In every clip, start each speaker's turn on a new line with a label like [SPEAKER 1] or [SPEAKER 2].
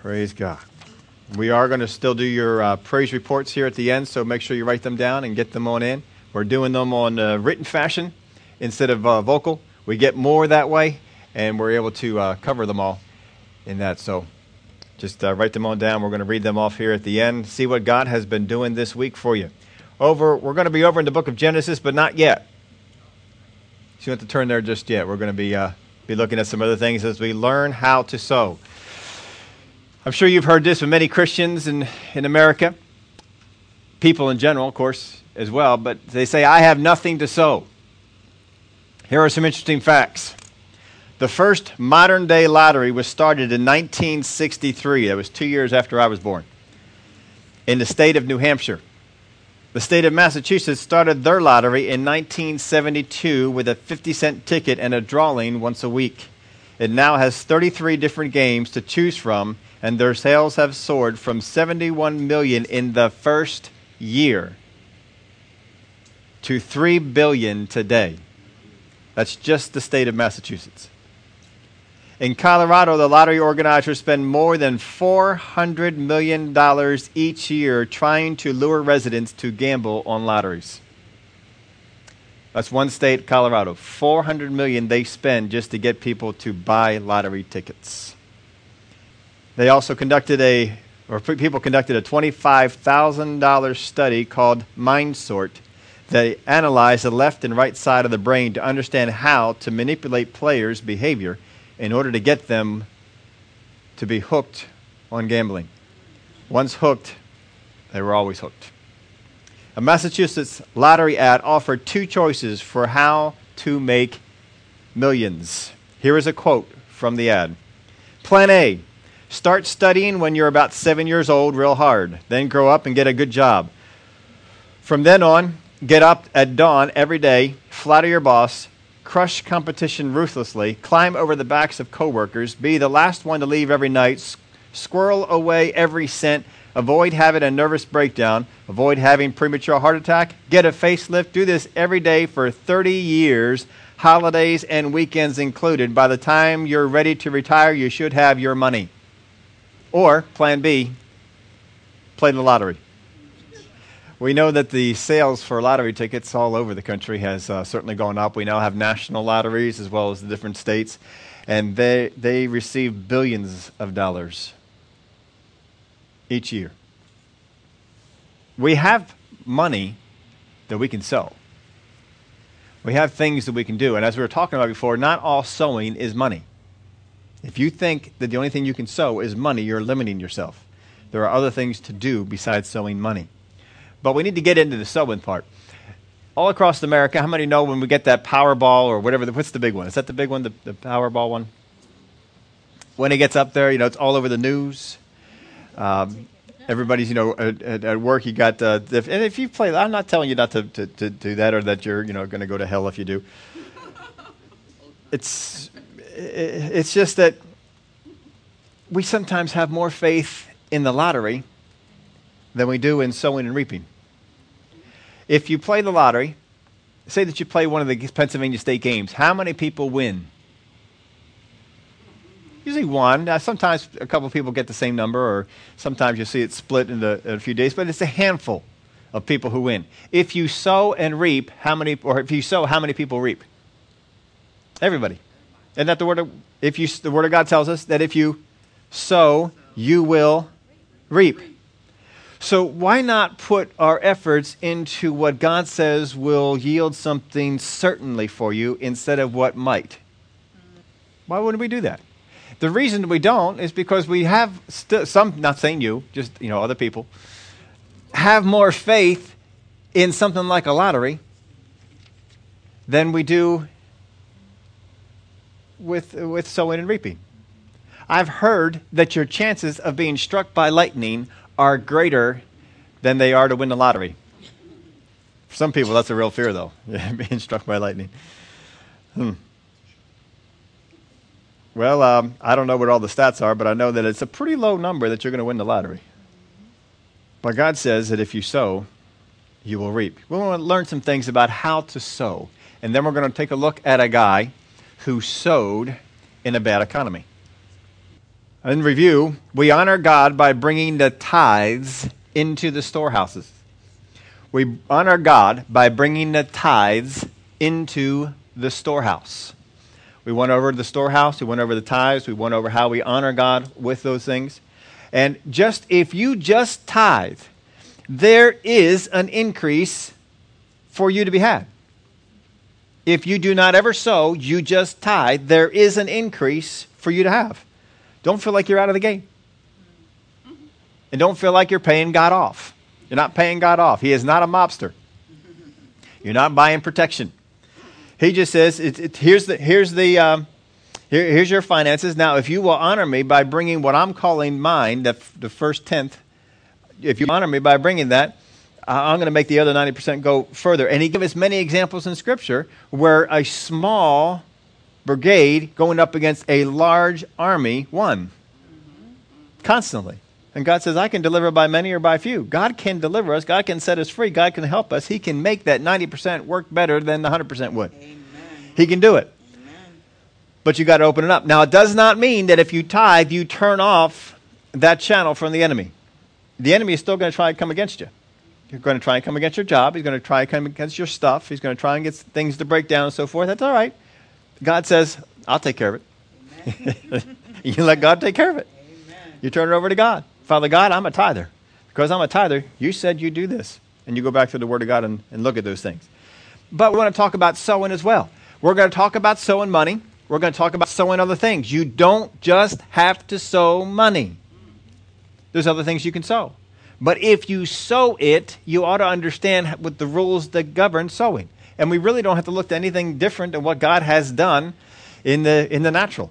[SPEAKER 1] Praise God. We are going to still do your uh, praise reports here at the end, so make sure you write them down and get them on in. We're doing them on uh, written fashion instead of uh, vocal. We get more that way, and we're able to uh, cover them all in that. So just uh, write them on down. We're going to read them off here at the end. See what God has been doing this week for you. Over, we're going to be over in the book of Genesis, but not yet. So you don't have to turn there just yet. We're going to be uh, be looking at some other things as we learn how to sow. I'm sure you've heard this from many Christians in, in America, people in general, of course, as well, but they say, I have nothing to sow. Here are some interesting facts. The first modern day lottery was started in 1963. That was two years after I was born, in the state of New Hampshire. The state of Massachusetts started their lottery in 1972 with a 50 cent ticket and a drawing once a week. It now has 33 different games to choose from and their sales have soared from 71 million in the first year to 3 billion today. That's just the state of Massachusetts. In Colorado, the lottery organizers spend more than $400 million each year trying to lure residents to gamble on lotteries. That's one state, Colorado. 400 million they spend just to get people to buy lottery tickets. They also conducted a, or people conducted a $25,000 study called MindSort. They analyzed the left and right side of the brain to understand how to manipulate players' behavior in order to get them to be hooked on gambling. Once hooked, they were always hooked. A Massachusetts lottery ad offered two choices for how to make millions. Here is a quote from the ad Plan A Start studying when you're about seven years old, real hard. Then grow up and get a good job. From then on, get up at dawn every day, flatter your boss, crush competition ruthlessly, climb over the backs of coworkers, be the last one to leave every night, squirrel away every cent, avoid having a nervous breakdown, avoid having premature heart attack, get a facelift, do this every day for 30 years, holidays and weekends included. By the time you're ready to retire, you should have your money. Or, plan B, play the lottery. We know that the sales for lottery tickets all over the country has uh, certainly gone up. We now have national lotteries as well as the different states, and they, they receive billions of dollars each year. We have money that we can sow. We have things that we can do. And as we were talking about before, not all sowing is money. If you think that the only thing you can sow is money, you're limiting yourself. There are other things to do besides sowing money. But we need to get into the sowing part. All across America, how many know when we get that Powerball or whatever? The, what's the big one? Is that the big one, the, the Powerball one? When it gets up there, you know, it's all over the news. Um, everybody's, you know, at, at, work, you got, uh, if, and if you play, I'm not telling you not to, to, to do that or that you're, you know, going to go to hell if you do. It's it's just that we sometimes have more faith in the lottery than we do in sowing and reaping. If you play the lottery, say that you play one of the Pennsylvania State games, how many people win? Usually one. Now, sometimes a couple of people get the same number, or sometimes you see it split in, a few days, but it's a handful of people who win. If you sow and reap, how many, or if you sow, how many people reap? Everybody. And that the word of, if you, the word of God tells us that if you sow, you will reap. So why not put our efforts into what God says will yield something certainly for you instead of what might? Why wouldn't we do that? The reason we don't is because we have st- some, not saying you, just you know other people, have more faith in something like a lottery than we do with, with sowing and reaping. I've heard that your chances of being struck by lightning are greater than they are to win the lottery. For some people, that's a real fear, though, being struck by lightning. Hmm. Well, um, I don't know what all the stats are, but I know that it's a pretty low number that you're going to win the lottery. But God says that if you sow, you will reap. We want to learn some things about how to sow. And then we're going to take a look at a guy who sowed in a bad economy. In review, we honor God by bringing the tithes into the storehouses. We honor God by bringing the tithes into the storehouse. We went over the storehouse, we went over the tithes, we went over how we honor God with those things. And just if you just tithe, there is an increase for you to be had. If you do not ever sow, you just tithe, there is an increase for you to have. Don't feel like you're out of the game. And don't feel like you're paying God off. You're not paying God off. He is not a mobster. You're not buying protection. He just says, it, it, here's the, here's, the um, here, here's your finances. Now, if you will honor me by bringing what I'm calling mine, the, the first tenth, if you honor me by bringing that, I'm going to make the other 90% go further. And he gives us many examples in Scripture where a small brigade going up against a large army won. Constantly. And God says, I can deliver by many or by few. God can deliver us. God can set us free. God can help us. He can make that 90% work better than the 100% would. Amen. He can do it. Amen. But you got to open it up. Now, it does not mean that if you tithe, you turn off that channel from the enemy. The enemy is still going to try to come against you. You're going to try and come against your job. He's going to try and come against your stuff. He's going to try and get things to break down and so forth. That's all right. God says, I'll take care of it. you let God take care of it. Amen. You turn it over to God. Father God, I'm a tither. Because I'm a tither, you said you do this. And you go back to the Word of God and, and look at those things. But we want to talk about sowing as well. We're going to talk about sowing money. We're going to talk about sowing other things. You don't just have to sow money, there's other things you can sow. But if you sow it, you ought to understand what the rules that govern sowing. And we really don't have to look to anything different than what God has done in the, in the natural.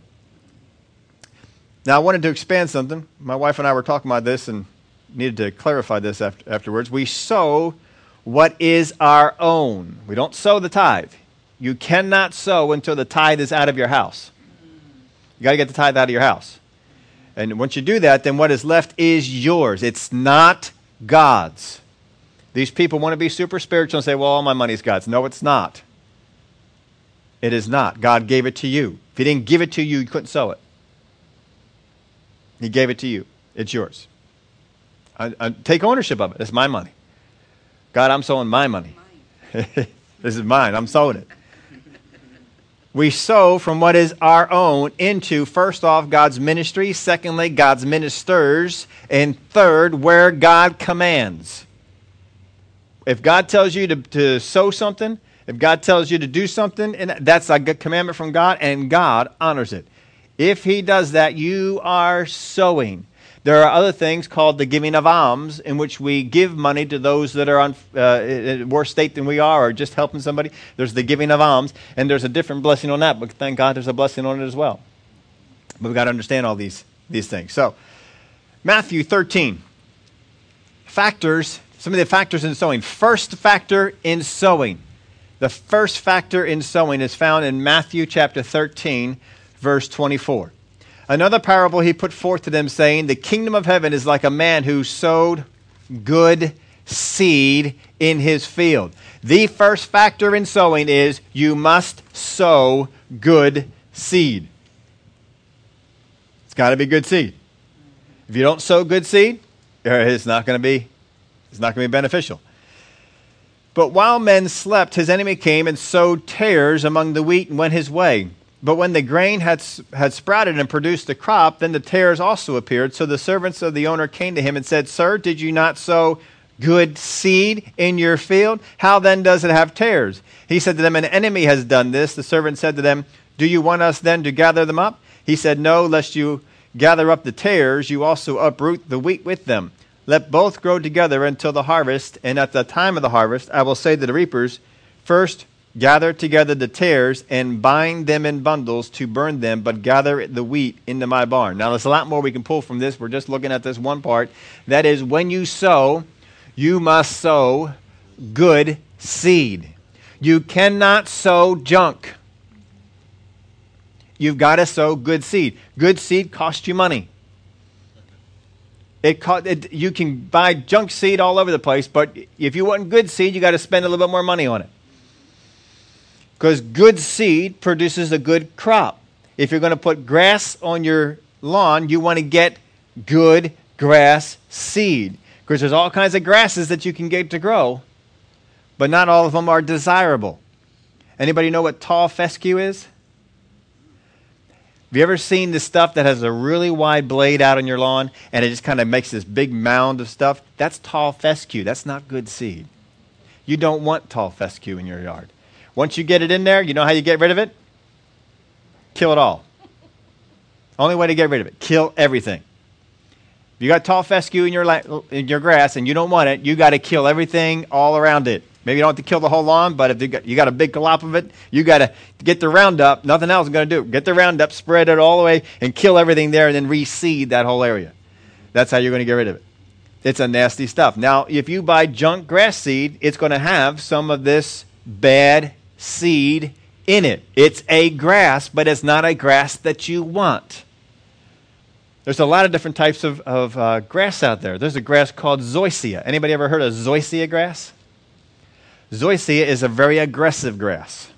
[SPEAKER 1] Now, I wanted to expand something. My wife and I were talking about this and needed to clarify this after, afterwards. We sow what is our own. We don't sow the tithe. You cannot sow until the tithe is out of your house. You got to get the tithe out of your house. And once you do that, then what is left is yours. It's not God's. These people want to be super spiritual and say, well, all my money is God's. No, it's not. It is not. God gave it to you. If He didn't give it to you, you couldn't sow it. He gave it to you. It's yours. I, I take ownership of it. It's my money. God, I'm sowing my money. this is mine. I'm sowing it. We sow from what is our own into, first off, God's ministry, secondly, God's ministers, and third, where God commands. If God tells you to, to sow something, if God tells you to do something, and that's a commandment from God, and God honors it. If He does that, you are sowing. There are other things called the giving of alms, in which we give money to those that are on, uh, in worse state than we are, or just helping somebody. There's the giving of alms, and there's a different blessing on that. But thank God, there's a blessing on it as well. But we've got to understand all these these things. So, Matthew 13 factors some of the factors in sowing. First factor in sowing. The first factor in sowing is found in Matthew chapter 13, verse 24. Another parable he put forth to them, saying, The kingdom of heaven is like a man who sowed good seed in his field. The first factor in sowing is you must sow good seed. It's got to be good seed. If you don't sow good seed, it's not going to be it's not going to be beneficial. But while men slept, his enemy came and sowed tares among the wheat and went his way. But when the grain had, had sprouted and produced a crop, then the tares also appeared. So the servants of the owner came to him and said, Sir, did you not sow good seed in your field? How then does it have tares? He said to them, An enemy has done this. The servant said to them, Do you want us then to gather them up? He said, No, lest you gather up the tares, you also uproot the wheat with them. Let both grow together until the harvest, and at the time of the harvest, I will say to the reapers, First gather together the tares and bind them in bundles to burn them, but gather the wheat into my barn. Now, there's a lot more we can pull from this. We're just looking at this one part. That is, when you sow, you must sow good seed. You cannot sow junk. You've got to sow good seed. Good seed costs you money. It, it, you can buy junk seed all over the place, but if you want good seed, you got to spend a little bit more money on it. Because good seed produces a good crop. If you're going to put grass on your lawn, you want to get good grass seed. Because there's all kinds of grasses that you can get to grow, but not all of them are desirable. Anybody know what tall fescue is? Have you ever seen the stuff that has a really wide blade out on your lawn and it just kind of makes this big mound of stuff? That's tall fescue. That's not good seed. You don't want tall fescue in your yard. Once you get it in there, you know how you get rid of it? Kill it all. Only way to get rid of it kill everything. If you got tall fescue in your, la- in your grass and you don't want it, you got to kill everything all around it. Maybe you don't have to kill the whole lawn, but if you got, you got a big glop of it, you got to get the Roundup. Nothing else is going to do. Get the Roundup, spread it all the way, and kill everything there, and then reseed that whole area. That's how you're going to get rid of it. It's a nasty stuff. Now, if you buy junk grass seed, it's going to have some of this bad seed in it. It's a grass, but it's not a grass that you want. There's a lot of different types of, of uh, grass out there. There's a grass called zoysia. Anybody ever heard of zoysia grass? Zoysia is a very aggressive grass.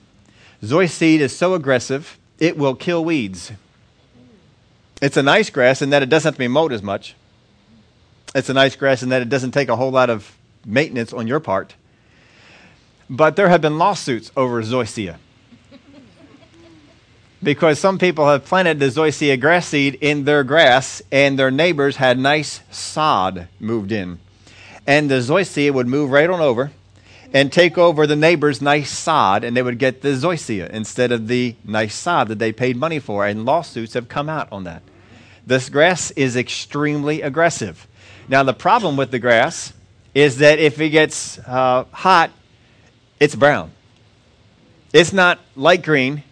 [SPEAKER 1] Zoysia is so aggressive, it will kill weeds. It's a nice grass in that it doesn't have to be mowed as much. It's a nice grass in that it doesn't take a whole lot of maintenance on your part. But there have been lawsuits over zoysia. because some people have planted the zoysia grass seed in their grass, and their neighbors had nice sod moved in. And the zoysia would move right on over and take over the neighbor's nice sod, and they would get the zoysia instead of the nice sod that they paid money for. And lawsuits have come out on that. This grass is extremely aggressive. Now, the problem with the grass is that if it gets uh, hot, it's brown. It's not light green,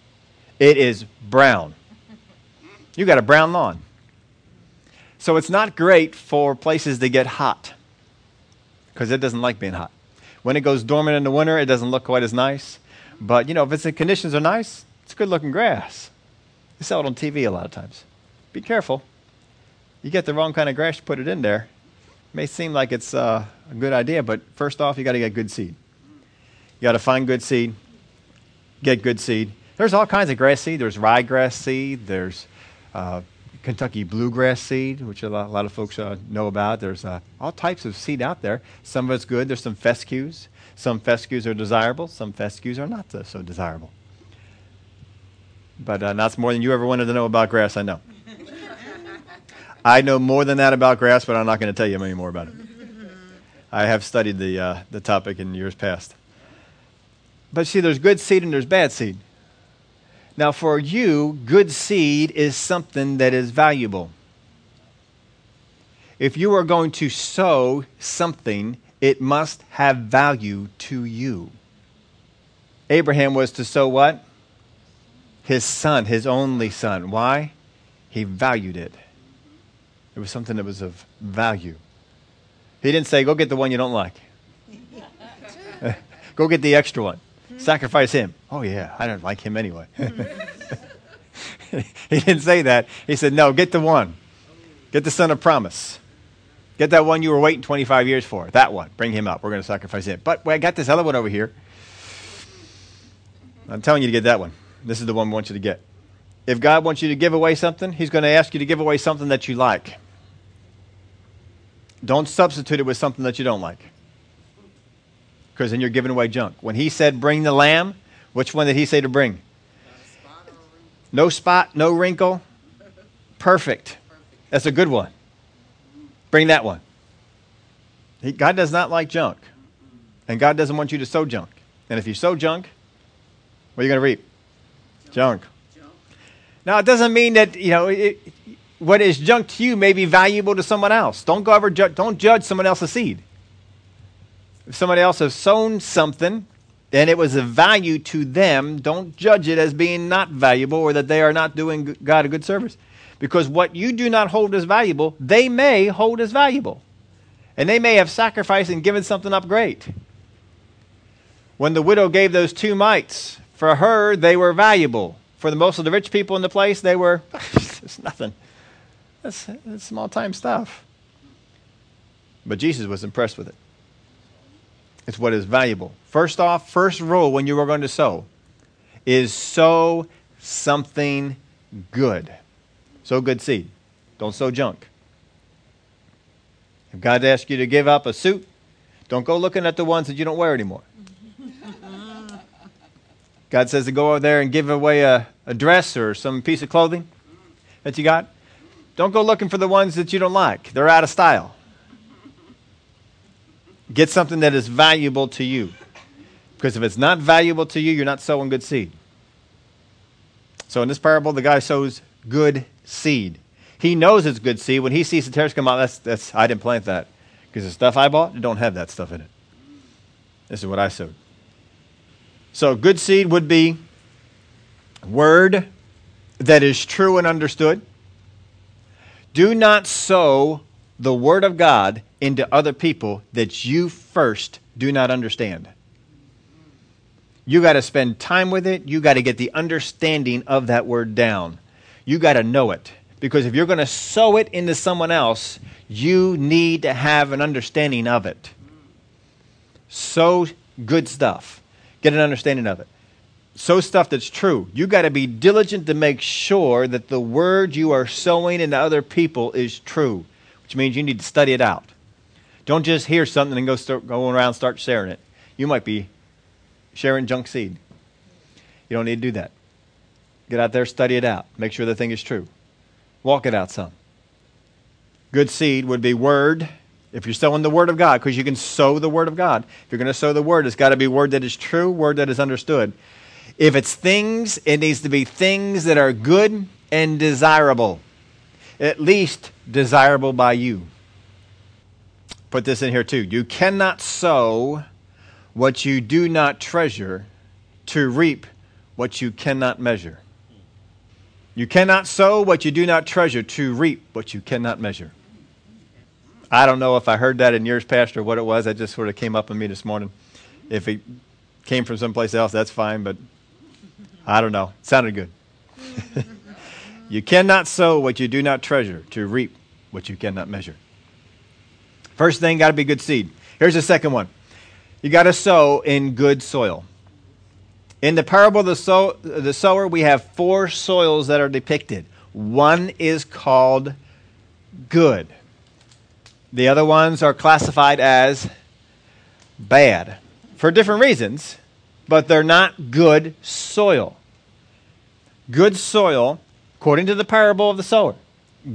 [SPEAKER 1] it is brown. You got a brown lawn. So it's not great for places that get hot because it doesn't like being hot. When it goes dormant in the winter, it doesn't look quite as nice. But, you know, if it's, the conditions are nice, it's good looking grass. They sell it on TV a lot of times. Be careful. You get the wrong kind of grass, put it in there. It may seem like it's uh, a good idea, but first off, you got to get good seed. You got to find good seed, get good seed. There's all kinds of grass seed. There's ryegrass seed. There's uh, Kentucky bluegrass seed, which a lot, a lot of folks uh, know about. There's uh, all types of seed out there. Some of it's good. There's some fescues. Some fescues are desirable. Some fescues are not so, desirable. But uh, that's more than you ever wanted to know about grass, I know. I know more than that about grass, but I'm not going to tell you any more about it. I have studied the, uh, the topic in years past. But see, there's good seed and there's bad seed. Now, for you, good seed is something that is valuable. If you are going to sow something, it must have value to you. Abraham was to sow what? His son, his only son. Why? He valued it. It was something that was of value. He didn't say, go get the one you don't like. go get the extra one. Sacrifice him. Oh, yeah, I don't like him anyway. he didn't say that. He said, no, get the one. Get the son of promise. Get that one you were waiting 25 years for. That one. Bring him up. We're going to sacrifice him. But I got this other one over here. I'm telling you to get that one. This is the one we want you to get. If God wants you to give away something, He's going to ask you to give away something that you like. Don't substitute it with something that you don't like because then you're giving away junk. When he said, Bring the lamb, which one did he say to bring? No spot, no wrinkle. Perfect. That's a good one. Bring that one. He, God does not like junk. And God doesn't want you to sow junk. And if you sow junk, what are you going to reap? Junk. Now, it doesn't mean that, you know, it, what is junk to you may be valuable to someone else. Don't go over, ju- don't judge someone else's seed. If somebody else has sown something and it was of value to them, don't judge it as being not valuable or that they are not doing God a good service. Because what you do not hold as valuable, they may hold as valuable. And they may have sacrificed and given something up great. When the widow gave those two mites, for her, they were valuable. For the most of the rich people in the place, they were, it's nothing. That's, that's small time stuff. But Jesus was impressed with it. It's what is valuable. First off, first rule when you are going to sow is sow something good. Sow good seed. Don't sow junk. If God asks you to give up a suit, don't go looking at the ones that you don't wear anymore. God says to go over there and give away a, a dress or some piece of clothing that you got. Don't go looking for the ones that you don't like, they're out of style. Get something that is valuable to you. Because if it's not valuable to you, you're not sowing good seed. So in this parable, the guy sows good seed. He knows it's good seed. When he sees the tares come out, that's, that's I didn't plant that. Because the stuff I bought, don't have that stuff in it. This is what I sowed. So good seed would be word that is true and understood. Do not sow the word of God into other people that you first do not understand. You got to spend time with it. You got to get the understanding of that word down. You got to know it. Because if you're going to sow it into someone else, you need to have an understanding of it. Sow good stuff. Get an understanding of it. Sow stuff that's true. You got to be diligent to make sure that the word you are sowing into other people is true, which means you need to study it out. Don't just hear something and go start going around start sharing it. You might be sharing junk seed. You don't need to do that. Get out there, study it out. Make sure the thing is true. Walk it out some. Good seed would be word. If you're sowing the word of God, because you can sow the word of God. If you're going to sow the word, it's got to be word that is true, word that is understood. If it's things, it needs to be things that are good and desirable. At least desirable by you. Put this in here too. You cannot sow what you do not treasure to reap what you cannot measure. You cannot sow what you do not treasure to reap what you cannot measure. I don't know if I heard that in yours, Pastor, or what it was. That just sort of came up in me this morning. If it came from someplace else, that's fine, but I don't know. It sounded good. you cannot sow what you do not treasure to reap what you cannot measure. First thing, got to be good seed. Here's the second one you got to sow in good soil. In the parable of the, sow, the sower, we have four soils that are depicted. One is called good, the other ones are classified as bad for different reasons, but they're not good soil. Good soil, according to the parable of the sower,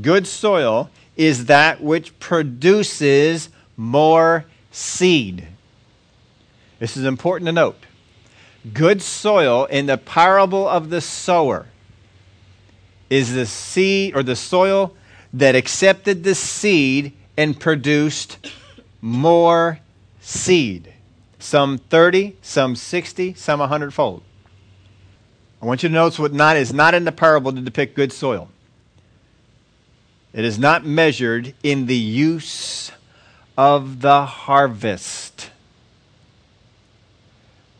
[SPEAKER 1] good soil is that which produces more seed. This is important to note. Good soil in the parable of the sower is the seed or the soil that accepted the seed and produced more seed. Some 30, some 60, some 100 fold. I want you to notice what not is not in the parable to depict good soil. It is not measured in the use of the harvest.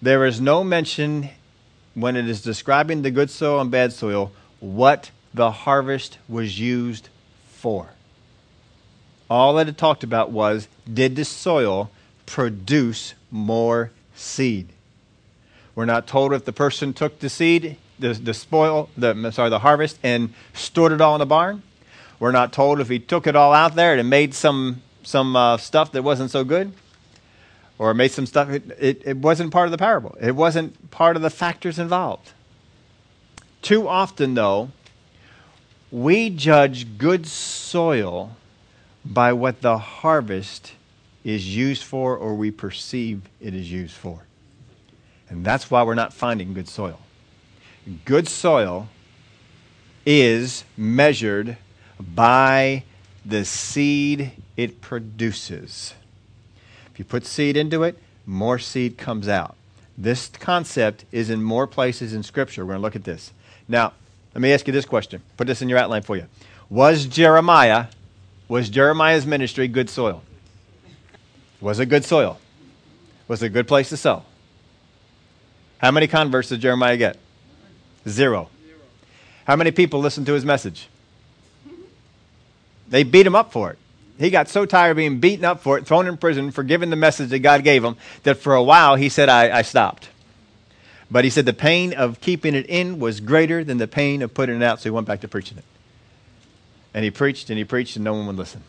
[SPEAKER 1] There is no mention when it is describing the good soil and bad soil what the harvest was used for. All that it talked about was did the soil produce more seed? We're not told if the person took the seed, the, the spoil, the sorry, the harvest, and stored it all in the barn. We're not told if he took it all out there and made some some uh, stuff that wasn't so good or made some stuff. It, it, it wasn't part of the parable, it wasn't part of the factors involved. Too often, though, we judge good soil by what the harvest is used for or we perceive it is used for. And that's why we're not finding good soil. Good soil is measured by the seed it produces. If you put seed into it, more seed comes out. This concept is in more places in Scripture. We're going to look at this. Now, let me ask you this question. Put this in your outline for you. Was Jeremiah, was Jeremiah's ministry good soil? Was it good soil? Was it a good place to sow? How many converts did Jeremiah get? Zero. How many people listened to his message? They beat him up for it. He got so tired of being beaten up for it, thrown in prison for giving the message that God gave him, that for a while he said, I, I stopped. But he said the pain of keeping it in was greater than the pain of putting it out, so he went back to preaching it. And he preached and he preached, and no one would listen.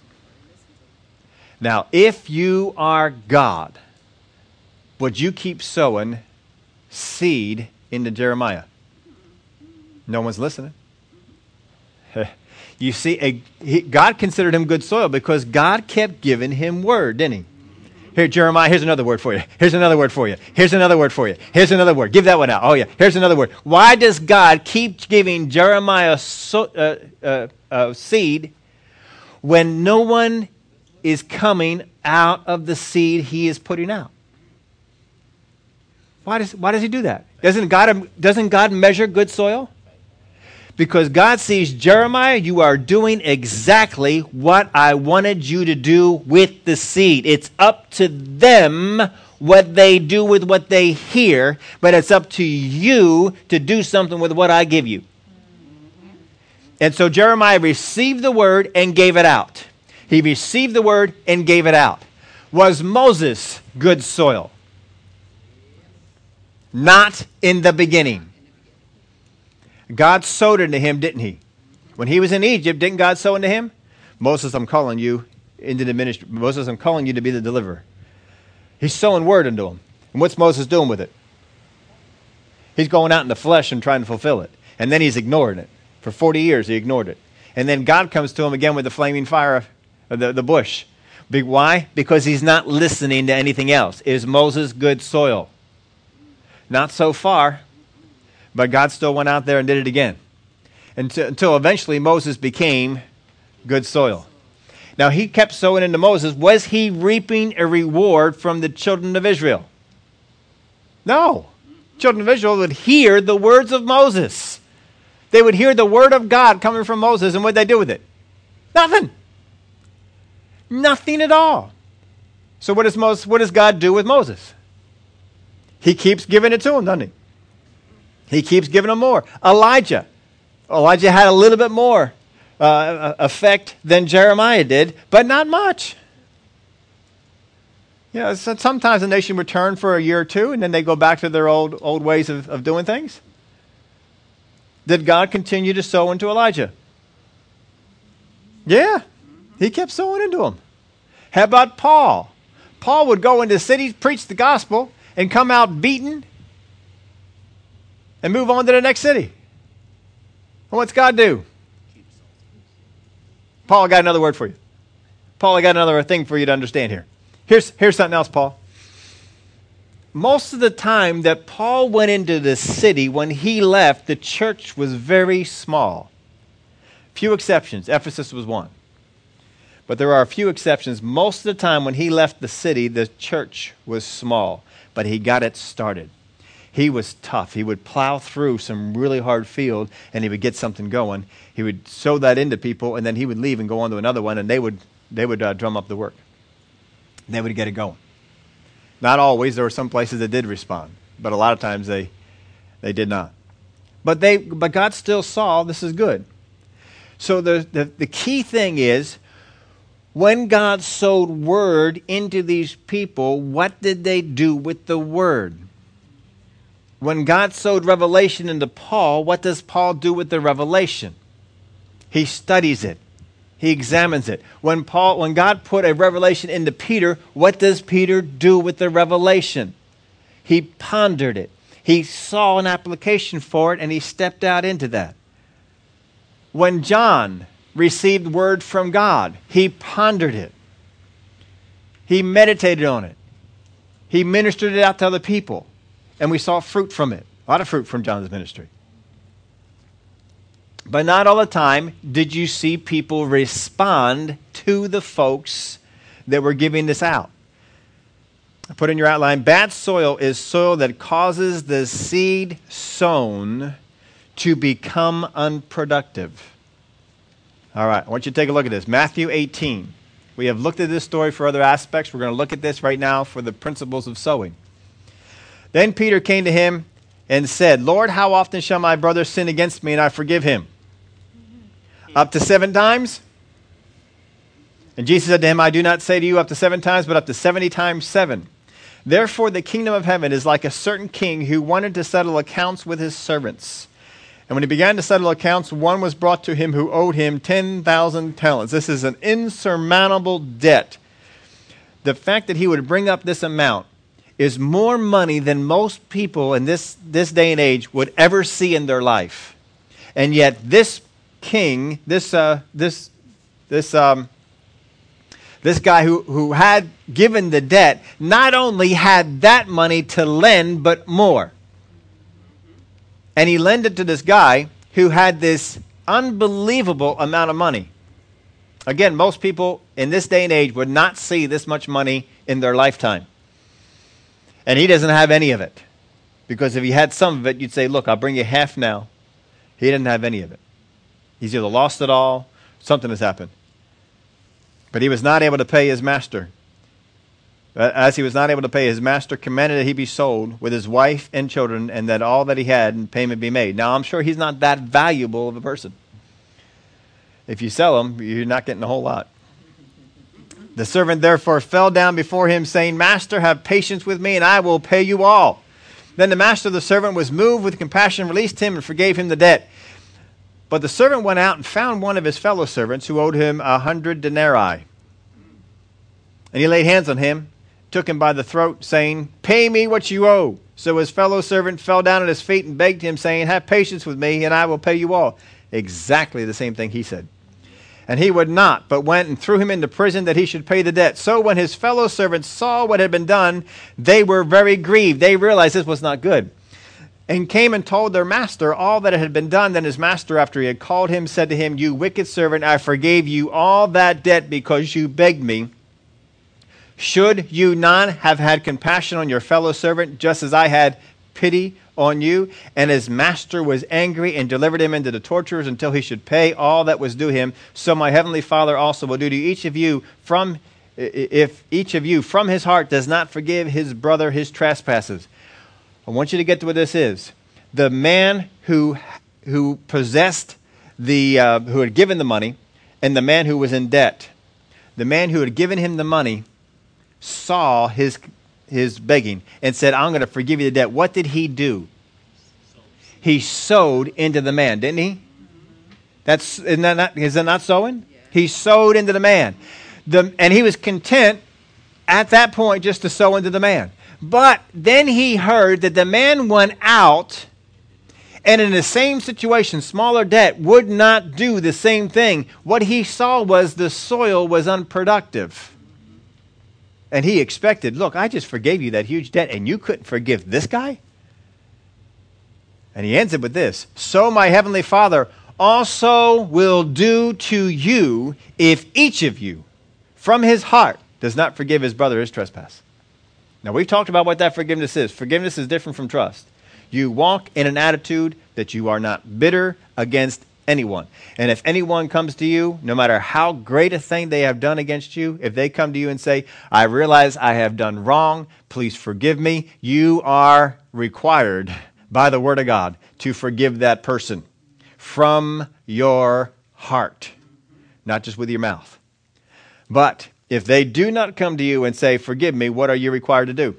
[SPEAKER 1] Now, if you are God, would you keep sowing seed into Jeremiah? No one's listening. You see, a, he, God considered him good soil because God kept giving him word, didn't he? Here, Jeremiah, here's another word for you. Here's another word for you. Here's another word for you. Here's another word. Give that one out. Oh, yeah. Here's another word. Why does God keep giving Jeremiah so, uh, uh, uh, seed when no one is coming out of the seed he is putting out? Why does, why does he do that? Doesn't God, doesn't God measure good soil? because God sees Jeremiah, you are doing exactly what I wanted you to do with the seed. It's up to them what they do with what they hear, but it's up to you to do something with what I give you. And so Jeremiah received the word and gave it out. He received the word and gave it out. Was Moses good soil? Not in the beginning. God sowed into him, didn't he? When he was in Egypt, didn't God sow into him? Moses, I'm calling you into the ministry. Moses, I'm calling you to be the deliverer. He's sowing word into him. And what's Moses doing with it? He's going out in the flesh and trying to fulfill it. And then he's ignoring it. For 40 years, he ignored it. And then God comes to him again with the flaming fire of the, the bush. Why? Because he's not listening to anything else. Is Moses good soil? Not so far. But God still went out there and did it again until, eventually Moses became good soil. Now, he kept sowing into Moses. Was he reaping a reward from the children of Israel? No. Children of Israel would hear the words of Moses. They would hear the word of God coming from Moses, and what did they do with it? Nothing. Nothing at all. So what does Moses, what does God do with Moses? He keeps giving it to him, doesn't he? He keeps giving them more. Elijah. Elijah had a little bit more uh, effect than Jeremiah did, but not much. You know, sometimes a nation would turn for a year or two and then they go back to their old, old ways of, of doing things. Did God continue to sow into Elijah? Yeah, he kept sowing into him. How about Paul? Paul would go into cities, preach the gospel, and come out beaten and move on to the next city. And what's God do? Paul, I got another word for you. Paul, I got another thing for you to understand here. Here's, here's something else, Paul. Most of the time that Paul went into the city, when he left, the church was very small. Few exceptions. Ephesus was one. But there are a few exceptions. Most of the time when he left the city, the church was small, but he got it started he was tough. He would plow through some really hard field and he would get something going. He would sow that into people and then he would leave and go on to another one and they would, they would uh, drum up the work. They would get it going. Not always. There were some places that did respond, but a lot of times they, they did not. But, they, but God still saw this is good. So the, the, the key thing is when God sowed word into these people, what did they do with the word? When God sowed revelation into Paul, what does Paul do with the revelation? He studies it. He examines it. When Paul when God put a revelation into Peter, what does Peter do with the revelation? He pondered it. He saw an application for it and he stepped out into that. When John received word from God, he pondered it. He meditated on it. He ministered it out to other people and we saw fruit from it. A lot of fruit from John's ministry. But not all the time did you see people respond to the folks that were giving this out. I put in your outline bad soil is soil that causes the seed sown to become unproductive. All right, I want you to take a look at this. Matthew 18. We have looked at this story for other aspects. We're going to look at this right now for the principles of sowing. Then Peter came to him and said, Lord, how often shall my brother sin against me and I forgive him? Up to seven times? And Jesus said to him, I do not say to you up to seven times, but up to seventy times seven. Therefore, the kingdom of heaven is like a certain king who wanted to settle accounts with his servants. And when he began to settle accounts, one was brought to him who owed him 10,000 talents. This is an insurmountable debt. The fact that he would bring up this amount is more money than most people in this, this day and age would ever see in their life. And yet, this king, this, uh, this, this, um, this guy who, who had given the debt, not only had that money to lend, but more. And he lent it to this guy who had this unbelievable amount of money. Again, most people in this day and age would not see this much money in their lifetime. And he doesn't have any of it. Because if he had some of it, you'd say, Look, I'll bring you half now. He didn't have any of it. He's either lost it all, something has happened. But he was not able to pay his master. Uh, as he was not able to pay, his master commanded that he be sold with his wife and children, and that all that he had in payment be made. Now, I'm sure he's not that valuable of a person. If you sell him, you're not getting a whole lot. The servant therefore fell down before him, saying, Master, have patience with me, and I will pay you all. Then the master of the servant was moved with compassion, released him, and forgave him the debt. But the servant went out and found one of his fellow servants who owed him a hundred denarii. And he laid hands on him, took him by the throat, saying, Pay me what you owe. So his fellow servant fell down at his feet and begged him, saying, Have patience with me, and I will pay you all. Exactly the same thing he said. And he would not, but went and threw him into prison that he should pay the debt. So when his fellow servants saw what had been done, they were very grieved. They realized this was not good and came and told their master all that had been done. Then his master, after he had called him, said to him, You wicked servant, I forgave you all that debt because you begged me. Should you not have had compassion on your fellow servant, just as I had pity on you? And his master was angry and delivered him into the torturers until he should pay all that was due him. So my heavenly Father also will do to each of you from if each of you from his heart does not forgive his brother his trespasses. I want you to get to what this is. The man who, who possessed the, uh, who had given the money, and the man who was in debt. The man who had given him the money saw his, his begging and said, I'm going to forgive you the debt. What did he do? He sowed into the man, didn't he? That's, isn't that not, is that not sowing? He sowed into the man. The, and he was content at that point just to sow into the man. But then he heard that the man went out and in the same situation, smaller debt, would not do the same thing. What he saw was the soil was unproductive. And he expected, look, I just forgave you that huge debt, and you couldn't forgive this guy? And he ends it with this So my heavenly Father also will do to you if each of you from his heart does not forgive his brother his trespass. Now, we've talked about what that forgiveness is. Forgiveness is different from trust. You walk in an attitude that you are not bitter against anyone. And if anyone comes to you, no matter how great a thing they have done against you, if they come to you and say, I realize I have done wrong, please forgive me, you are required by the Word of God to forgive that person from your heart, not just with your mouth. But if they do not come to you and say, Forgive me, what are you required to do?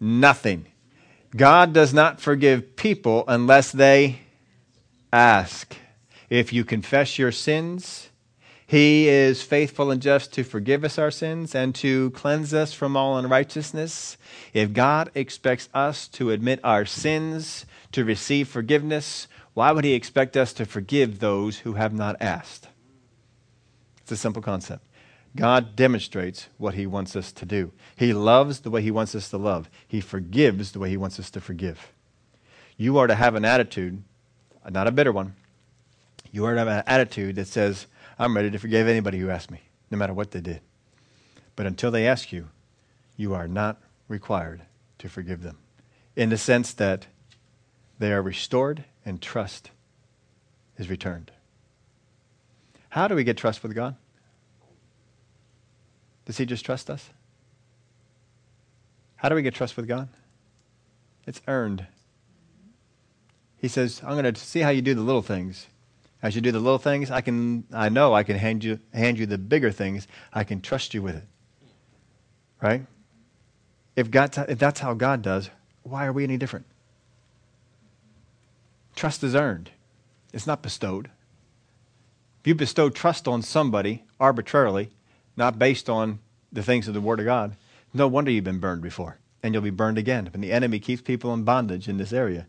[SPEAKER 1] Nothing. God does not forgive people unless they ask. If you confess your sins, He is faithful and just to forgive us our sins and to cleanse us from all unrighteousness. If God expects us to admit our sins, to receive forgiveness, why would He expect us to forgive those who have not asked? It's a simple concept. God demonstrates what he wants us to do. He loves the way he wants us to love. He forgives the way he wants us to forgive. You are to have an attitude, not a bitter one. You are to have an attitude that says, I'm ready to forgive anybody who asks me, no matter what they did. But until they ask you, you are not required to forgive them. In the sense that they are restored and trust is returned. How do we get trust with God? Does he just trust us? How do we get trust with God? It's earned. He says, I'm going to see how you do the little things. As you do the little things, I can I know I can hand you hand you the bigger things. I can trust you with it. Right? If God if that's how God does, why are we any different? Trust is earned, it's not bestowed. If you bestow trust on somebody arbitrarily, not based on the things of the Word of God, no wonder you've been burned before, and you'll be burned again. And the enemy keeps people in bondage in this area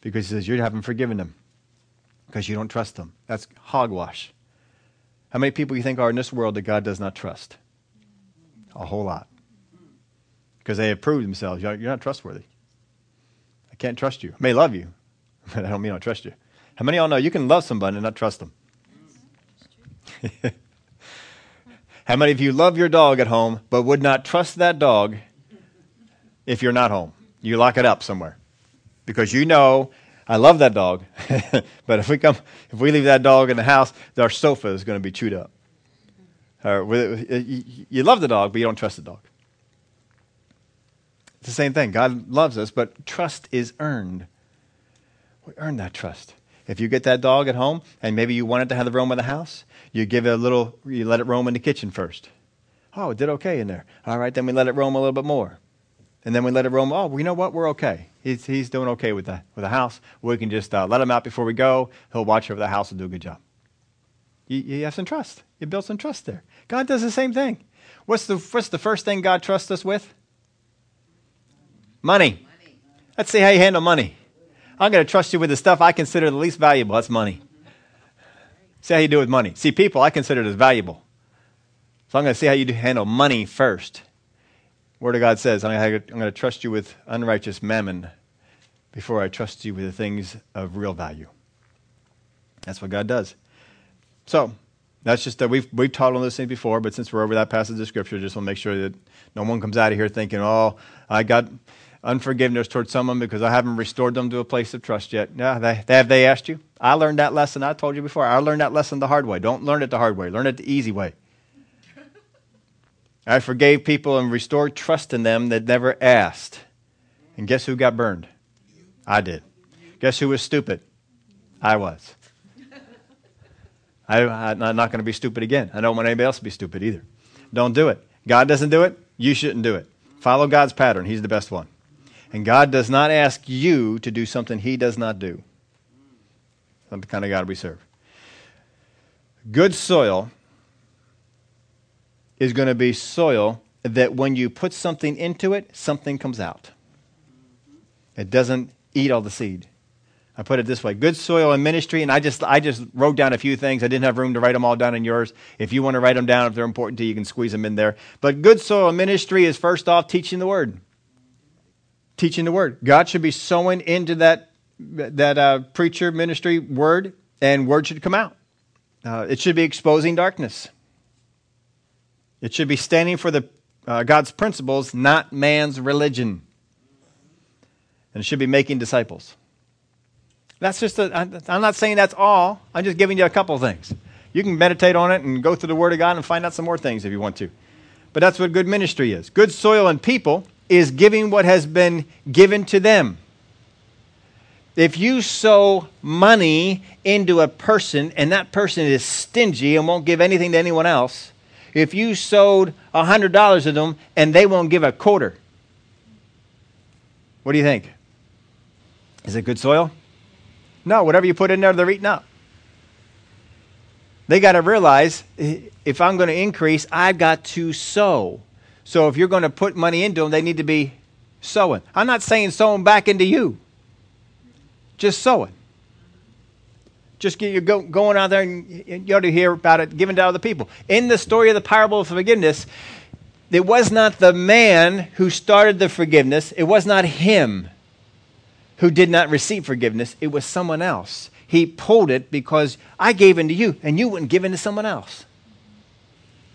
[SPEAKER 1] because he says you haven't forgiven them because you don't trust them. That's hogwash. How many people you think are in this world that God does not trust? A whole lot. Because they have proved themselves. You're not trustworthy. I can't trust you. I may love you, but I don't mean I trust you. How many of y'all know you can love somebody and not trust them? How many of you love your dog at home but would not trust that dog if you're not home? You lock it up somewhere because you know I love that dog, but if we come, if we leave that dog in the house, our sofa is going to be chewed up. you love the dog, but you don't trust the dog. It's the same thing. God loves us, but trust is earned. We earn that trust. If you get that dog at home and maybe you want it to have the roam in the house, you give it a little, you let it roam in the kitchen first. Oh, it did okay in there. All right, then we let it roam a little bit more. And then we let it roam. Oh, you know what? We're okay. He's, he's doing okay with the, with the house. We can just uh, let him out before we go. He'll watch over the house and do a good job. You, you have some trust. You build some trust there. God does the same thing. What's the, what's the first thing God trusts us with? Money. money. Let's see how you handle money. I'm going to trust you with the stuff I consider the least valuable. That's money. See how you do with money. See, people I consider it as valuable. So I'm going to see how you handle money first. Word of God says, I'm going to trust you with unrighteous mammon before I trust you with the things of real value. That's what God does. So, that's just that we've, we've taught on this thing before, but since we're over that passage of Scripture, just want to make sure that no one comes out of here thinking, oh, I got unforgiveness towards someone because I haven't restored them to a place of trust yet. They, they, have they asked you? I learned that lesson. I told you before. I learned that lesson the hard way. Don't learn it the hard way. Learn it the easy way. I forgave people and restored trust in them that never asked. And guess who got burned? I did. Guess who was stupid? I was. I, am not going to be stupid again. I don't want anybody else to be stupid either. Don't do it. God doesn't do it. You shouldn't do it. Follow God's pattern. He's the best one. And God does not ask you to do something He does not do. That's the kind of God we serve. Good soil is going to be soil that when you put something into it, something comes out. It doesn't eat all the seed. I put it this way good soil in ministry, and I just, I just wrote down a few things. I didn't have room to write them all down in yours. If you want to write them down, if they're important to you, you can squeeze them in there. But good soil in ministry is first off teaching the word. Teaching the word. God should be sowing into that, that uh, preacher ministry word, and word should come out. Uh, it should be exposing darkness. It should be standing for the, uh, God's principles, not man's religion. And it should be making disciples. That's just a, I'm not saying that's all. I'm just giving you a couple things. You can meditate on it and go through the Word of God and find out some more things if you want to. But that's what good ministry is. Good soil and people is giving what has been given to them. If you sow money into a person and that person is stingy and won't give anything to anyone else, if you sowed $100 to them and they won't give a quarter, what do you think? Is it good soil? No, whatever you put in there, they're eating up. They got to realize if I'm going to increase, I've got to sow. So if you're going to put money into them, they need to be sowing. I'm not saying sowing back into you, just sowing. Just get you go, going out there and you ought to hear about it given to other people. In the story of the parable of forgiveness, it was not the man who started the forgiveness, it was not him who did not receive forgiveness, it was someone else. He pulled it because I gave into you and you wouldn't give into someone else.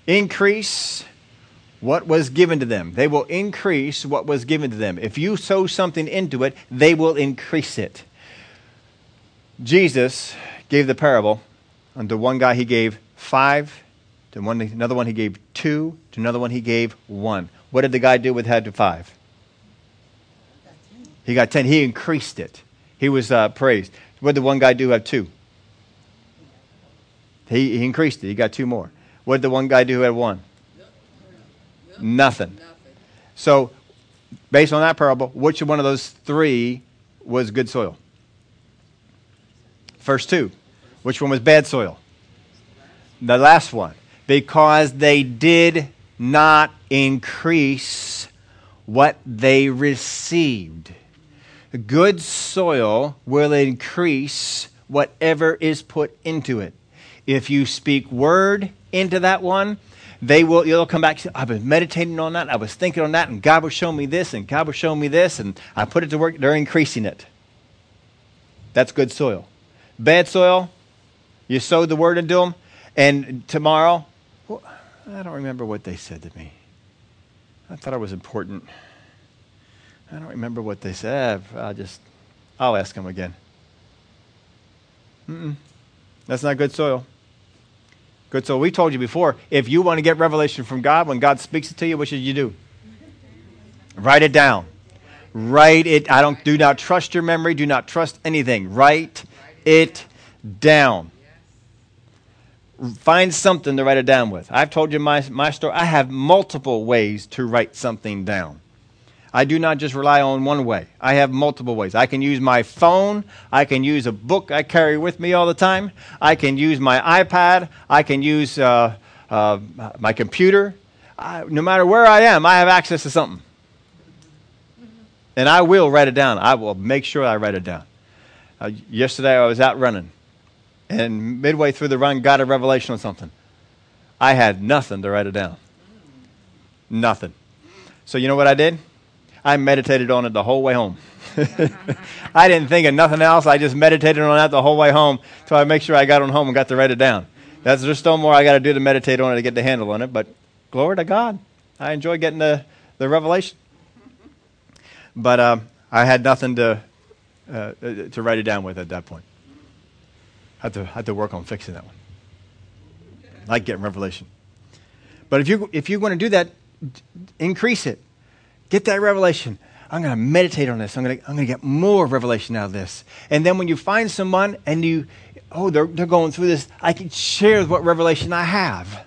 [SPEAKER 1] Increase what was given to them. They will increase what was given to them. If you sow something into it, they will increase it. Jesus gave the parable. Unto one guy he gave five, to one, another one he gave two, to another one he gave one. What did the guy do with had to five? He got ten. He increased it. He was uh, praised. What did the one guy do have two? He, he increased it. He got two more. What did the one guy do who had one? Nothing. So, based on that parable, which one of those three was good soil? First two. Which one was bad soil? The last one. Because they did not increase what they received. Good soil will increase whatever is put into it. If you speak word into that one, they will you'll come back i've been meditating on that i was thinking on that and god was showing me this and god was showing me this and i put it to work they're increasing it that's good soil bad soil you sowed the word into them and tomorrow well, i don't remember what they said to me i thought it was important i don't remember what they said i'll just i'll ask them again Mm-mm. that's not good soil Good. soil. we told you before, if you want to get revelation from God, when God speaks it to you, what should you do? Write it down. Write it. I don't do not trust your memory. Do not trust anything. Write it down. Find something to write it down with. I've told you my, my story. I have multiple ways to write something down. I do not just rely on one way. I have multiple ways. I can use my phone. I can use a book I carry with me all the time. I can use my iPad. I can use uh, uh, my computer. I, no matter where I am, I have access to something. And I will write it down. I will make sure I write it down. Uh, yesterday I was out running, and midway through the run, got a revelation on something. I had nothing to write it down. Nothing. So you know what I did? I meditated on it the whole way home. I didn't think of nothing else. I just meditated on that the whole way home until I make sure I got on home and got to write it down. That's just no more I got to do to meditate on it to get the handle on it. But glory to God, I enjoy getting the, the revelation. But um, I had nothing to uh, to write it down with at that point. I had to had to work on fixing that one. I like getting revelation. But if you if you want to do that, increase it. Get that revelation. I'm going to meditate on this. I'm going to, I'm going to get more revelation out of this. And then when you find someone and you, oh, they're, they're going through this, I can share what revelation I have.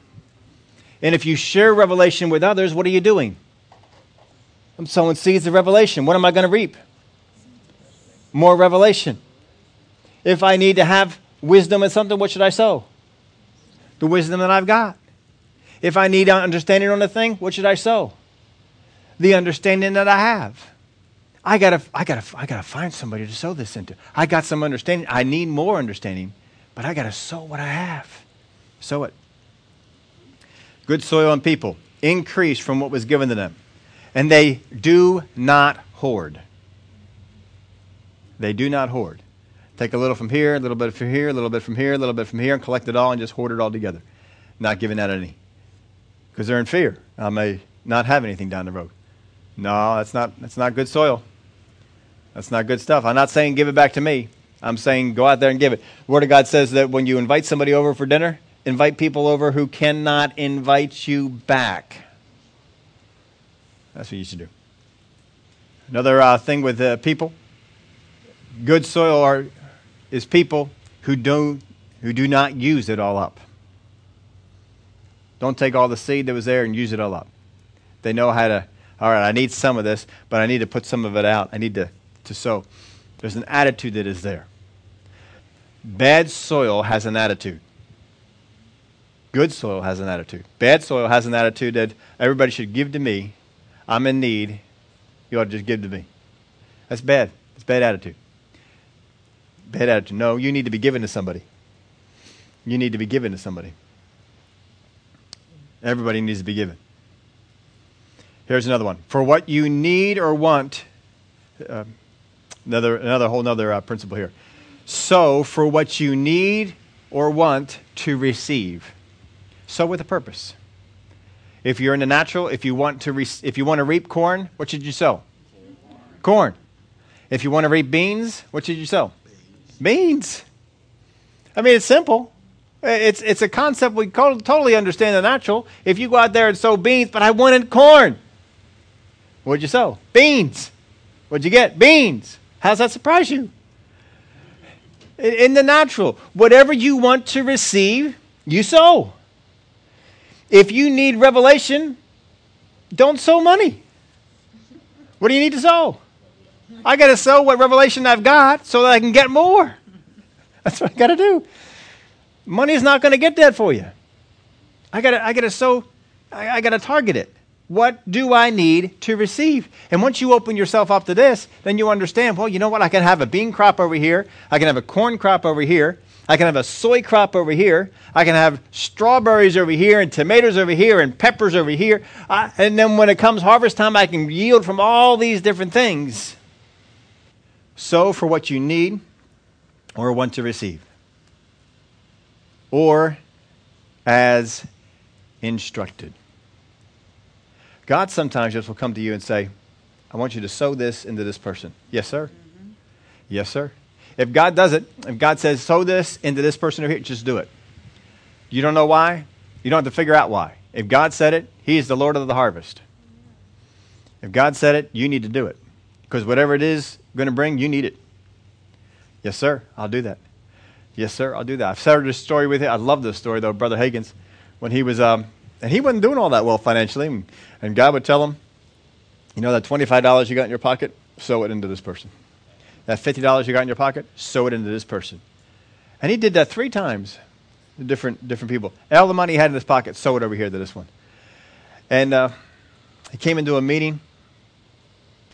[SPEAKER 1] And if you share revelation with others, what are you doing? Someone sees the revelation. What am I going to reap? More revelation. If I need to have wisdom in something, what should I sow? The wisdom that I've got. If I need understanding on a thing, what should I sow? the understanding that I have. I gotta, I gotta, I gotta find somebody to sow this into. I got some understanding. I need more understanding, but I gotta sow what I have. Sow it. Good soil and people increase from what was given to them, and they do not hoard. They do not hoard. Take a little from here, a little bit from here, a little bit from here, a little bit from here, and collect it all and just hoard it all together, not giving out any, because they're in fear. I may not have anything down the road. No, that's not, that's not good soil. That's not good stuff. I'm not saying give it back to me. I'm saying go out there and give it. The Word of God says that when you invite somebody over for dinner, invite people over who cannot invite you back. That's what you should do. Another uh, thing with uh, people good soil are, is people who, don't, who do not use it all up. Don't take all the seed that was there and use it all up. They know how to all right, I need some of this, but I need to put some of it out. I need to, to sow. There's an attitude that is there. Bad soil has an attitude. Good soil has an attitude. Bad soil has an attitude that everybody should give to me. I'm in need. You ought to just give to me. That's bad. It's bad attitude. Bad attitude. No, you need to be given to somebody. You need to be given to somebody. Everybody needs to be given. Here's another one. For what you need or want, uh, another, another whole other uh, principle here. So, for what you need or want to receive. So, with a purpose. If you're in the natural, if you want to, re- if you want to reap corn, what should you sow? Corn. If you want to reap beans, what should you sow? Beans. I mean, it's simple. It's, it's a concept we totally understand the natural. If you go out there and sow beans, but I wanted corn. What'd you sow? Beans. What'd you get? Beans. How's that surprise you? In the natural, whatever you want to receive, you sow. If you need revelation, don't sow money. What do you need to sow? I got to sow what revelation I've got so that I can get more. That's what I got to do. Money's not going to get that for you. I got to I got to so I, I got to target it. What do I need to receive? And once you open yourself up to this, then you understand, well, you know what? I can have a bean crop over here. I can have a corn crop over here. I can have a soy crop over here. I can have strawberries over here and tomatoes over here and peppers over here. I, and then when it comes harvest time, I can yield from all these different things. Sow for what you need or want to receive. Or as instructed. God sometimes just will come to you and say, I want you to sow this into this person. Yes, sir. Mm-hmm. Yes, sir. If God does it, if God says, sow this into this person over here, just do it. You don't know why? You don't have to figure out why. If God said it, He is the Lord of the harvest. If God said it, you need to do it. Because whatever it is going to bring, you need it. Yes, sir, I'll do that. Yes, sir, I'll do that. I've shared this story with you. I love this story, though, Brother Hagins. When he was, um, and he wasn't doing all that well financially, and God would tell him, you know, that $25 you got in your pocket, sow it into this person. That $50 you got in your pocket, sow it into this person. And he did that three times different, different people. All the money he had in his pocket, sow it over here to this one. And uh, he came into a meeting,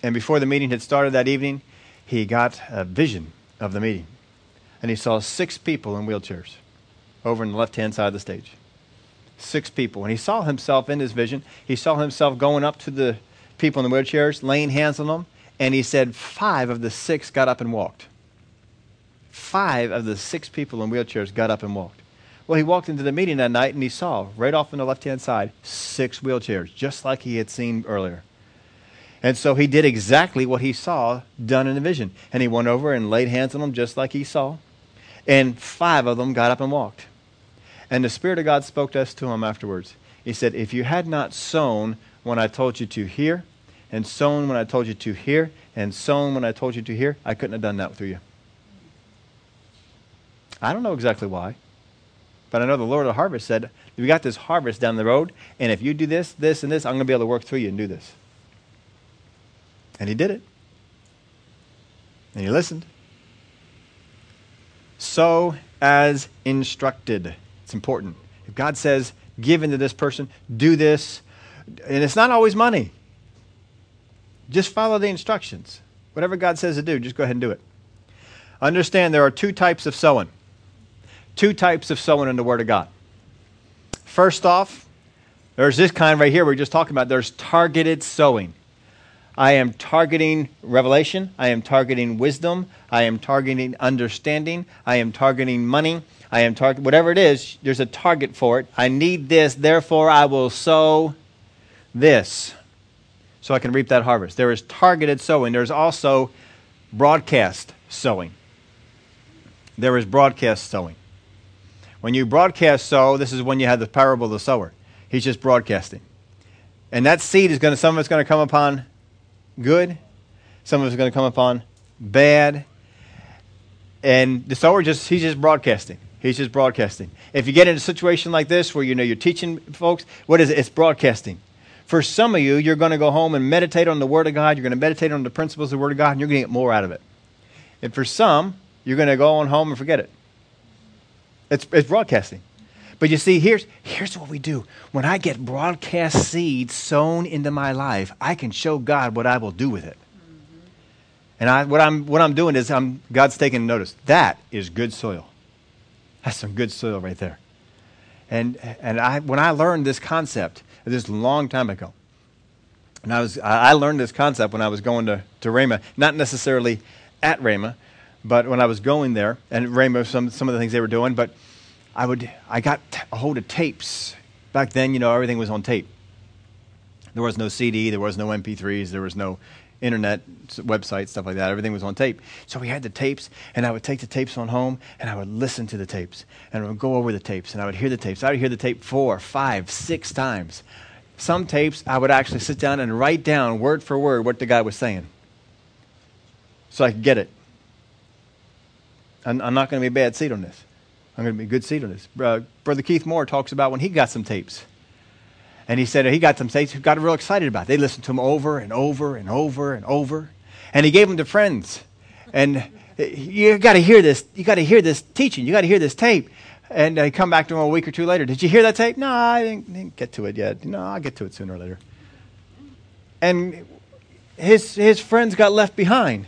[SPEAKER 1] and before the meeting had started that evening, he got a vision of the meeting. And he saw six people in wheelchairs over on the left hand side of the stage. Six people. And he saw himself in his vision. He saw himself going up to the people in the wheelchairs, laying hands on them, and he said five of the six got up and walked. Five of the six people in wheelchairs got up and walked. Well, he walked into the meeting that night and he saw right off on the left hand side six wheelchairs, just like he had seen earlier. And so he did exactly what he saw done in the vision. And he went over and laid hands on them just like he saw. And five of them got up and walked. And the Spirit of God spoke to us to him afterwards. He said, If you had not sown when I told you to here, and sown when I told you to here, and sown when I told you to here, I couldn't have done that through you. I don't know exactly why, but I know the Lord of the harvest said, We got this harvest down the road, and if you do this, this, and this, I'm going to be able to work through you and do this. And he did it. And he listened. So as instructed. It's important. If God says, give into this person, do this, and it's not always money. Just follow the instructions. Whatever God says to do, just go ahead and do it. Understand there are two types of sowing. Two types of sowing in the Word of God. First off, there's this kind right here we're just talking about. There's targeted sowing. I am targeting revelation. I am targeting wisdom. I am targeting understanding. I am targeting money. I am targeting whatever it is, there's a target for it. I need this, therefore I will sow this so I can reap that harvest. There is targeted sowing. There's also broadcast sowing. There is broadcast sowing. When you broadcast sow, this is when you have the parable of the sower. He's just broadcasting. And that seed is going to, some of it's going to come upon good, some of it's going to come upon bad. And the sower just, he's just broadcasting. He's just broadcasting. If you get in a situation like this where you know you're teaching folks, what is it? It's broadcasting. For some of you, you're going to go home and meditate on the Word of God. You're going to meditate on the principles of the Word of God, and you're going to get more out of it. And for some, you're going to go on home and forget it. It's, it's broadcasting. But you see, here's, here's what we do. When I get broadcast seeds sown into my life, I can show God what I will do with it. Mm-hmm. And I, what, I'm, what I'm doing is I'm, God's taking notice. That is good soil. That's some good soil right there. And, and I, when I learned this concept, this long time ago. And I was I learned this concept when I was going to, to Rhema, not necessarily at Rhema, but when I was going there, and Rhema, some, some of the things they were doing, but I would I got a hold of tapes. Back then, you know, everything was on tape. There was no CD, there was no MP3s, there was no internet website stuff like that. Everything was on tape. So we had the tapes, and I would take the tapes on home, and I would listen to the tapes, and I would go over the tapes, and I would hear the tapes. I would hear the tape four, five, six times. Some tapes, I would actually sit down and write down word for word what the guy was saying so I could get it. I'm, I'm not going to be a bad seed on this. I'm going to be a good seed on this. Uh, Brother Keith Moore talks about when he got some tapes. And he said he got some tapes, got real excited about it. They listened to him over and over and over and over. And he gave them to friends. And You got to hear this. You got to hear this teaching. You got to hear this tape. And I come back to him a week or two later. Did you hear that tape? No, I didn't, didn't get to it yet. No, I'll get to it sooner or later. And his, his friends got left behind.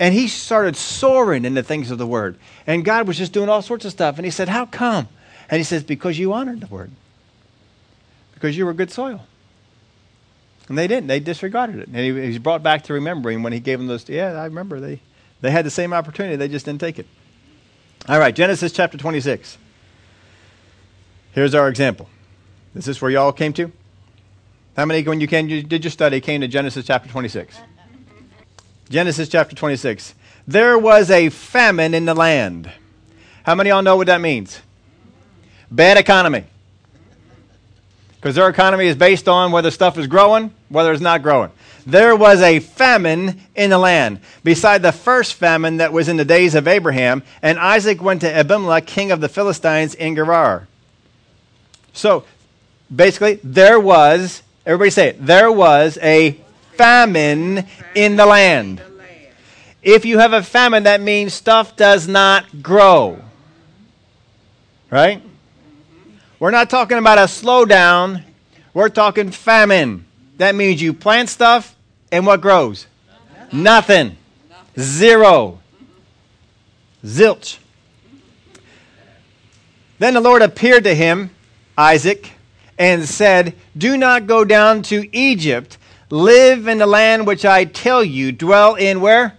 [SPEAKER 1] And he started soaring in the things of the word. And God was just doing all sorts of stuff. And he said, How come? And he says, Because you honored the word. Because you were good soil. And they didn't. They disregarded it. And he, he was brought back to remembering when he gave them those. Yeah, I remember. They, they had the same opportunity. They just didn't take it. All right, Genesis chapter 26. Here's our example. Is this where you all came to? How many, when you came, you did your study, came to Genesis chapter 26? Genesis chapter 26. There was a famine in the land. How many of y'all know what that means? Bad economy. Because their economy is based on whether stuff is growing, whether it's not growing there was a famine in the land, beside the first famine that was in the days of Abraham, and Isaac went to Abimelech, king of the Philistines, in Gerar. So, basically, there was, everybody say it, there was a famine in the land. If you have a famine, that means stuff does not grow. Right? We're not talking about a slowdown, we're talking famine. That means you plant stuff and what grows? Nothing. Zero. Zilch. Then the Lord appeared to him, Isaac, and said, Do not go down to Egypt. Live in the land which I tell you. Dwell in where?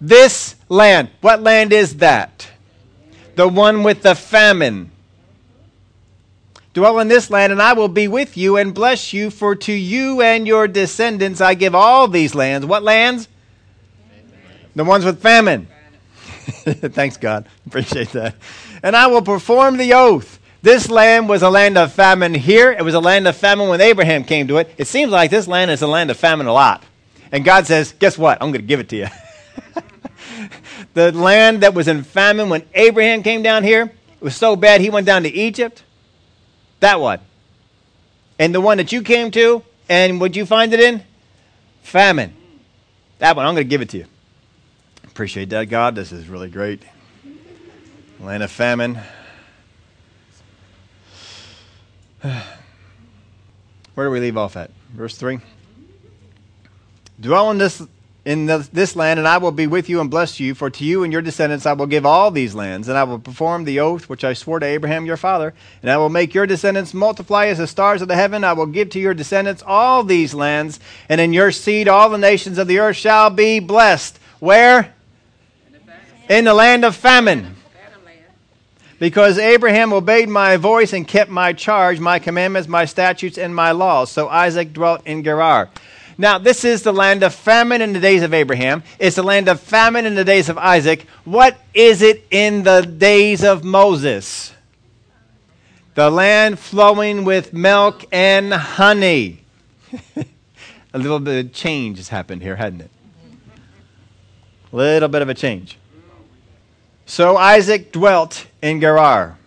[SPEAKER 1] This land. What land is that? The one with the famine. Dwell in this land, and I will be with you and bless you, for to you and your descendants I give all these lands. What lands? The ones with famine. Thanks, God. Appreciate that. And I will perform the oath. This land was a land of famine here. It was a land of famine when Abraham came to it. It seems like this land is a land of famine a lot. And God says, Guess what? I'm going to give it to you. the land that was in famine when Abraham came down here it was so bad he went down to Egypt. That one. And the one that you came to, and what'd you find it in? Famine. That one, I'm going to give it to you. Appreciate that, God. This is really great. Land of famine. Where do we leave off at? Verse 3. Dwell in this in the, this land, and I will be with you and bless you. For to you and your descendants I will give all these lands, and I will perform the oath which I swore to Abraham your father. And I will make your descendants multiply as the stars of the heaven. I will give to your descendants all these lands, and in your seed all the nations of the earth shall be blessed. Where? In the land of famine. Because Abraham obeyed my voice and kept my charge, my commandments, my statutes, and my laws. So Isaac dwelt in Gerar. Now, this is the land of famine in the days of Abraham. It's the land of famine in the days of Isaac. What is it in the days of Moses? The land flowing with milk and honey. a little bit of change has happened here, hasn't it? A little bit of a change. So Isaac dwelt in Gerar.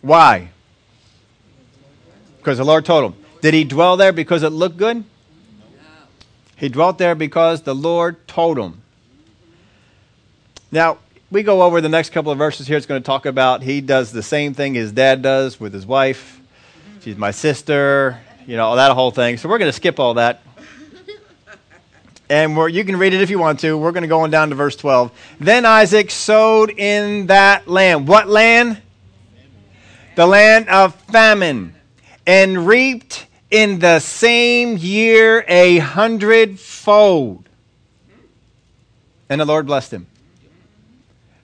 [SPEAKER 1] Why? Because the Lord told him. Did he dwell there because it looked good? He dwelt there because the Lord told him. Now, we go over the next couple of verses here. It's going to talk about he does the same thing his dad does with his wife. She's my sister, you know, that whole thing. So we're going to skip all that. And you can read it if you want to. We're going to go on down to verse 12. Then Isaac sowed in that land. What land? The land of famine. And reaped in the same year a hundredfold. And the Lord blessed him.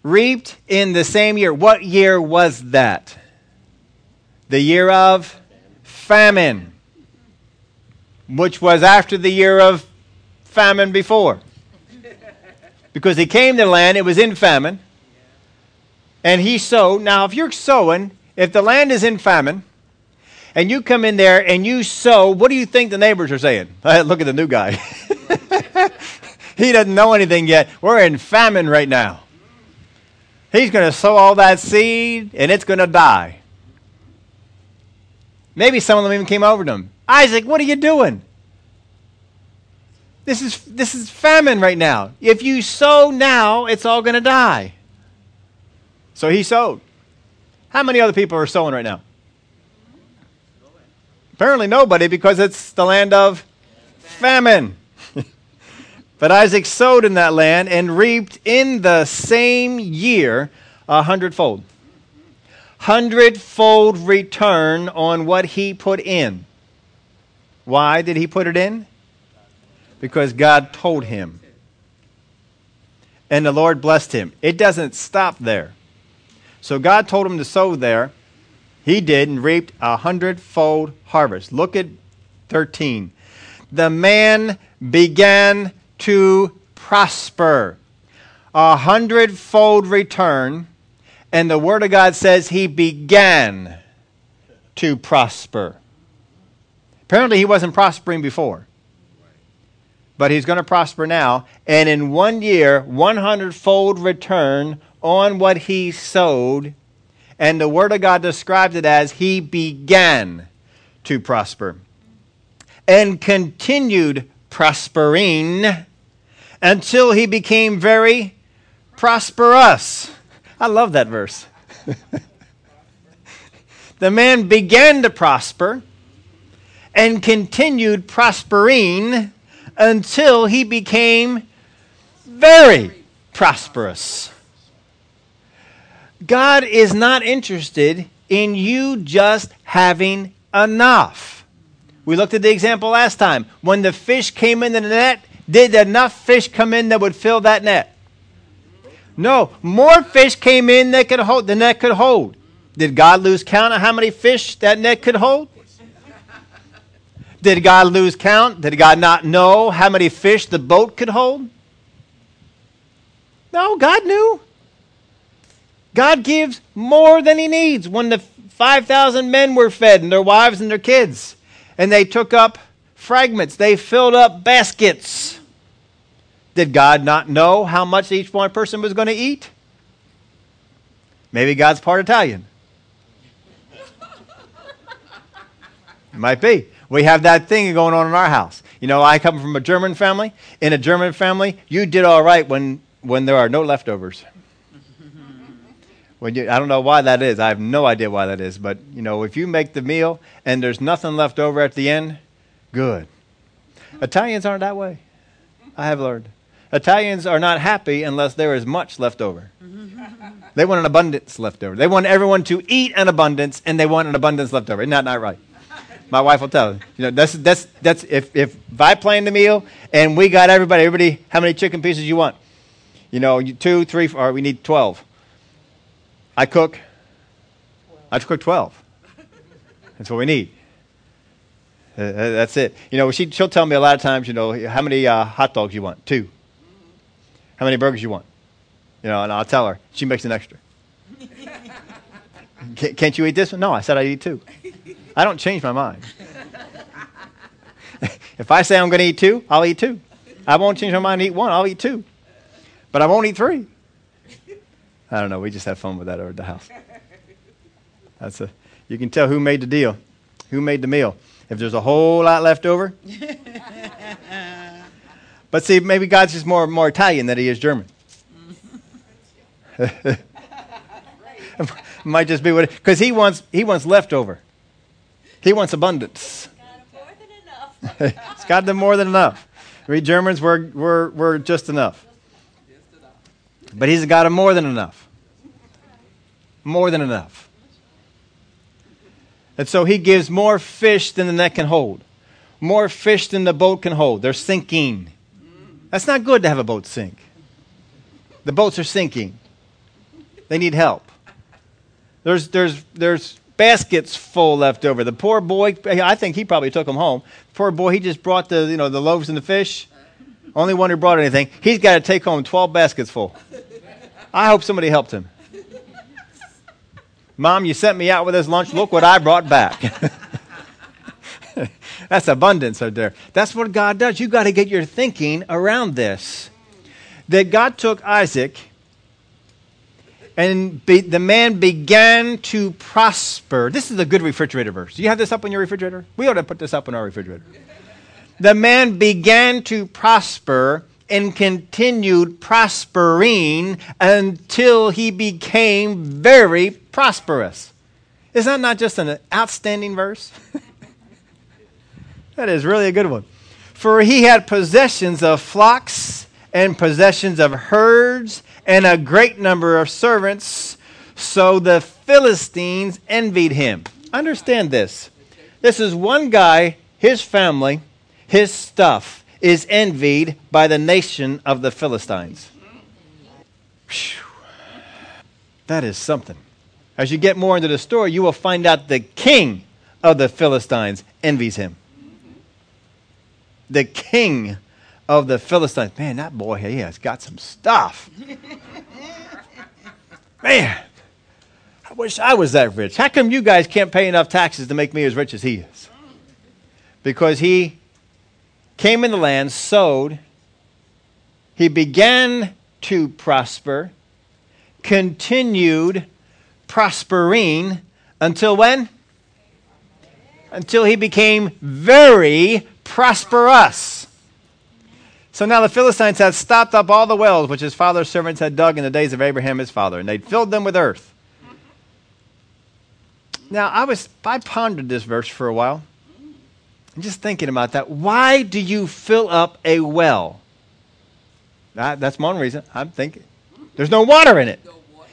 [SPEAKER 1] Reaped in the same year. What year was that? The year of famine, which was after the year of famine before. Because he came to the land, it was in famine. And he sowed. Now, if you're sowing, if the land is in famine, and you come in there and you sow, what do you think the neighbors are saying? Look at the new guy. he doesn't know anything yet. We're in famine right now. He's going to sow all that seed and it's going to die. Maybe some of them even came over to him. Isaac, what are you doing? This is, this is famine right now. If you sow now, it's all going to die. So he sowed. How many other people are sowing right now? Apparently nobody because it's the land of famine. but Isaac sowed in that land and reaped in the same year a hundredfold. Hundredfold return on what he put in. Why did he put it in? Because God told him. And the Lord blessed him. It doesn't stop there. So God told him to sow there. He did and reaped a hundredfold harvest. Look at 13. The man began to prosper. A hundredfold return. And the Word of God says he began to prosper. Apparently, he wasn't prospering before. But he's going to prosper now. And in one year, 100 fold return on what he sowed. And the Word of God describes it as he began to prosper and continued prospering until he became very prosperous. I love that verse. the man began to prosper and continued prospering until he became very prosperous. God is not interested in you just having enough. We looked at the example last time. When the fish came in the net, did enough fish come in that would fill that net? No, more fish came in that could hold the net could hold. Did God lose count of how many fish that net could hold? Did God lose count? Did God not know how many fish the boat could hold? No, God knew. God gives more than he needs. When the 5,000 men were fed and their wives and their kids, and they took up fragments, they filled up baskets. Did God not know how much each one person was going to eat? Maybe God's part Italian. It might be. We have that thing going on in our house. You know, I come from a German family. In a German family, you did all right when, when there are no leftovers. you, I don't know why that is. I have no idea why that is. But, you know, if you make the meal and there's nothing left over at the end, good. Italians aren't that way. I have learned. Italians are not happy unless there is much left over. they want an abundance left over. They want everyone to eat an abundance, and they want an abundance left over. Isn't that not right? My wife will tell you. You know, that's that's that's if if, if I plan the meal and we got everybody, everybody, how many chicken pieces you want? You know, two, three, or we need twelve. I cook. I cook twelve. That's what we need. Uh, uh, that's it. You know, she, she'll tell me a lot of times, you know, how many uh, hot dogs you want? Two. How many burgers you want? You know, and I'll tell her. She makes an extra. Can't you eat this one? No, I said I'd eat two. I don't change my mind. if I say I'm going to eat two, I'll eat two. I won't change my mind to eat one, I'll eat two. But I won't eat three. I don't know. We just have fun with that over at the house. That's a, you can tell who made the deal, who made the meal. If there's a whole lot left over. but see, maybe God's just more, more Italian than he is German. might just be what because he wants he wants leftover. He wants abundance. it's got them more than enough. We Germans, we're, we're, we're just enough. But he's got them more than enough. More than enough. And so he gives more fish than the net can hold, more fish than the boat can hold. They're sinking. That's not good to have a boat sink. The boats are sinking. They need help. There's, there's, there's baskets full left over. The poor boy, I think he probably took them home. Poor boy, he just brought the, you know, the loaves and the fish. Only one who brought anything. He's got to take home 12 baskets full. I hope somebody helped him. Mom, you sent me out with this lunch. Look what I brought back. That's abundance right there. That's what God does. You got to get your thinking around this. That God took Isaac and be, the man began to prosper. This is a good refrigerator verse. Do you have this up on your refrigerator? We ought to put this up on our refrigerator. the man began to prosper and continued prospering until he became very prosperous. Is that not just an outstanding verse? that is really a good one. For he had possessions of flocks and possessions of herds and a great number of servants. So the Philistines envied him. Understand this. This is one guy, his family, his stuff is envied by the nation of the Philistines. Whew. That is something. As you get more into the story, you will find out the king of the Philistines envies him. The king of the Philistines. Man, that boy, he has got some stuff. Man, I wish I was that rich. How come you guys can't pay enough taxes to make me as rich as he is? Because he came in the land, sowed, he began to prosper, continued prospering until when? Until he became very prosperous. So now the Philistines had stopped up all the wells which his father's servants had dug in the days of Abraham his father, and they'd filled them with earth. Now I was I pondered this verse for a while. I'm just thinking about that. Why do you fill up a well? That, that's one reason. I'm thinking. There's no water in it.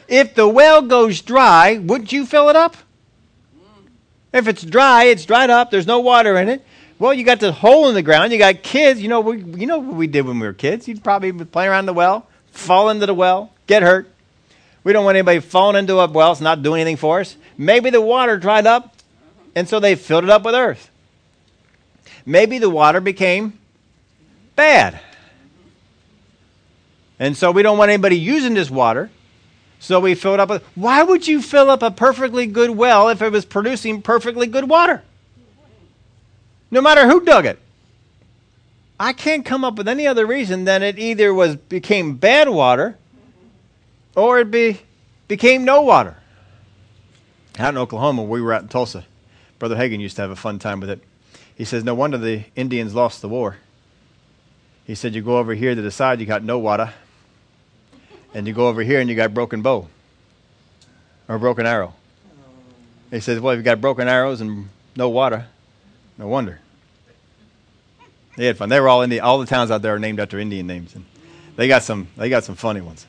[SPEAKER 1] If the well goes dry, wouldn't you fill it up? If it's dry, it's dried up. There's no water in it. Well, you got the hole in the ground. You got kids. You know, we, you know what we did when we were kids. You'd probably play around the well, fall into the well, get hurt. We don't want anybody falling into a well. It's not doing anything for us. Maybe the water dried up, and so they filled it up with earth. Maybe the water became bad. And so we don't want anybody using this water. So we filled up with. Why would you fill up a perfectly good well if it was producing perfectly good water? No matter who dug it. I can't come up with any other reason than it either was became bad water or it be, became no water. Out in Oklahoma, we were out in Tulsa. Brother Hagin used to have a fun time with it. He says, No wonder the Indians lost the war. He said, You go over here to the side, you got no water. And you go over here and you got broken bow or broken arrow. He says, Well, if you got broken arrows and no water, no wonder. They had fun. They were all in the all the towns out there are named after Indian names, and they got some they got some funny ones.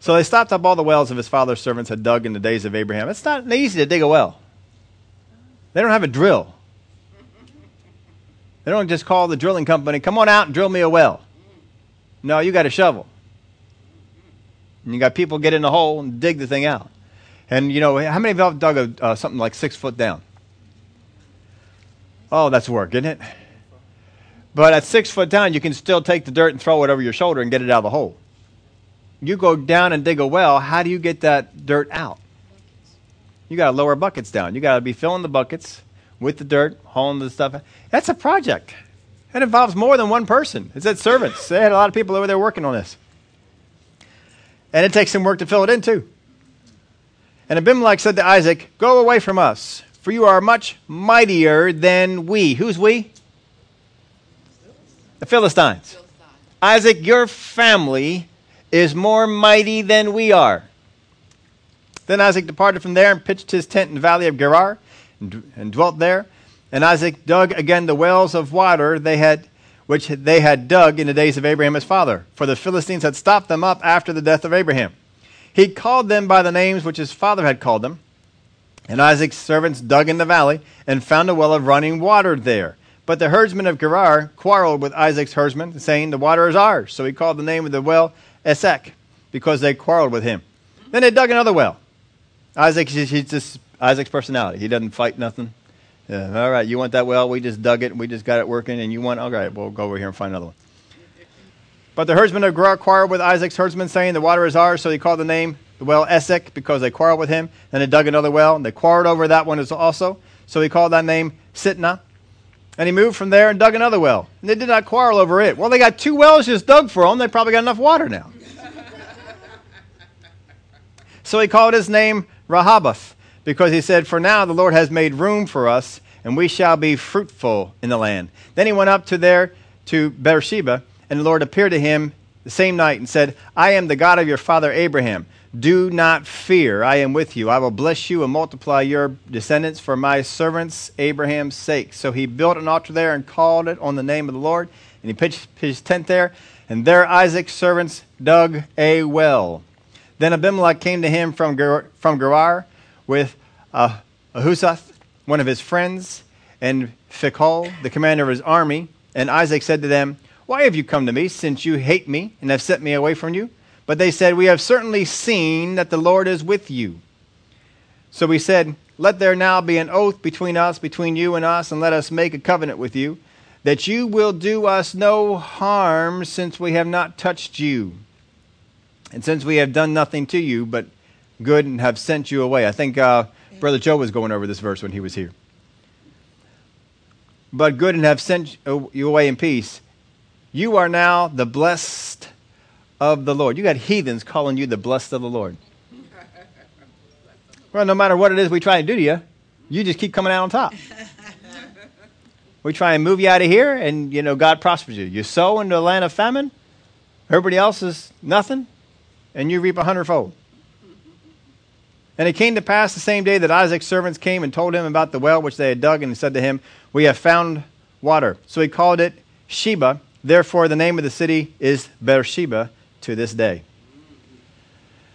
[SPEAKER 1] So they stopped up all the wells of his father's servants had dug in the days of Abraham. It's not easy to dig a well. They don't have a drill. They don't just call the drilling company, come on out and drill me a well. No, you got a shovel. And you got people get in the hole and dig the thing out. And you know, how many of y'all dug a, uh, something like six foot down? Oh, that's work, isn't it? But at six foot down, you can still take the dirt and throw it over your shoulder and get it out of the hole. You go down and dig a well, how do you get that dirt out? You got to lower buckets down. You got to be filling the buckets with the dirt, hauling the stuff. That's a project. It involves more than one person. It's at servants. They had a lot of people over there working on this. And it takes some work to fill it in, too. And Abimelech said to Isaac, Go away from us, for you are much mightier than we. Who's we? The Philistines. Isaac, your family is more mighty than we are. Then Isaac departed from there and pitched his tent in the valley of Gerar and, dwelt there. And Isaac dug again the wells of water they had, which they had dug in the days of Abraham his father, for the Philistines had stopped them up after the death of Abraham. He called them by the names which his father had called them. And Isaac's servants dug in the valley and found a well of running water there. But the herdsmen of Gerar quarreled with Isaac's herdsmen, saying, The water is ours. So he called the name of the well Esek, because they quarreled with him. Then they dug another well. Isaac, he's just Isaac's personality. He doesn't fight nothing. Yeah, all right, you want that well? We just dug it. We just got it working. And you want, all right, we'll go over here and find another one. But the herdsmen of Gerar quarreled with Isaac's herdsmen, saying, The water is ours. So he called the name the well Esek because they quarreled with him. Then they dug another well, and they quarreled over that one also. So he called that name Sitnah. And he moved from there and dug another well. And they did not quarrel over it. Well, they got two wells just dug for them. They probably got enough water now. so he called his name Rehoboth because he said, For now the Lord has made room for us, and we shall be fruitful in the land. Then he went up to there to Beersheba, and the Lord appeared to him the same night and said, I am the God of your father Abraham. Do not fear, I am with you. I will bless you and multiply your descendants for my servant's Abraham's sake. So he built an altar there and called it on the name of the Lord, and he pitched his tent there, and there Isaac's servants dug a well. Then Abimelech came to him from, Ger- from Gerar with uh, Ahuzzath, one of his friends, and Phicol, the commander of his army. And Isaac said to them, Why have you come to me, since you hate me and have sent me away from you? But they said, We have certainly seen that the Lord is with you. So we said, Let there now be an oath between us, between you and us, and let us make a covenant with you, that you will do us no harm, since we have not touched you, and since we have done nothing to you, but good and have sent you away. I think uh, Brother Joe was going over this verse when he was here. But good and have sent you away in peace. You are now the blessed of the Lord. You got heathens calling you the blessed of the Lord. Well, no matter what it is we try to do to you, you just keep coming out on top. we try and move you out of here, and you know God prospers you. You sow into a land of famine. Everybody else is nothing, and you reap a hundredfold. And it came to pass the same day that Isaac's servants came and told him about the well which they had dug, and said to him, We have found water. So he called it Sheba. Therefore, the name of the city is Beersheba to this day.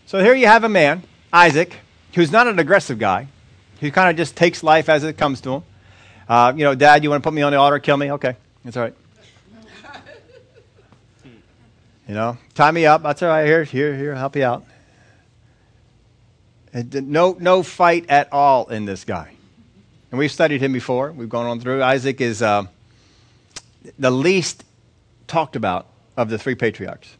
[SPEAKER 1] So here you have a man, Isaac, who's not an aggressive guy, who kind of just takes life as it comes to him. Uh, you know, Dad, you want to put me on the altar, kill me? Okay, that's all right. You know, tie me up. That's all right. Here, here, here. I'll help you out. No, no fight at all in this guy. And we've studied him before. We've gone on through. Isaac is uh, the least talked about of the three patriarchs.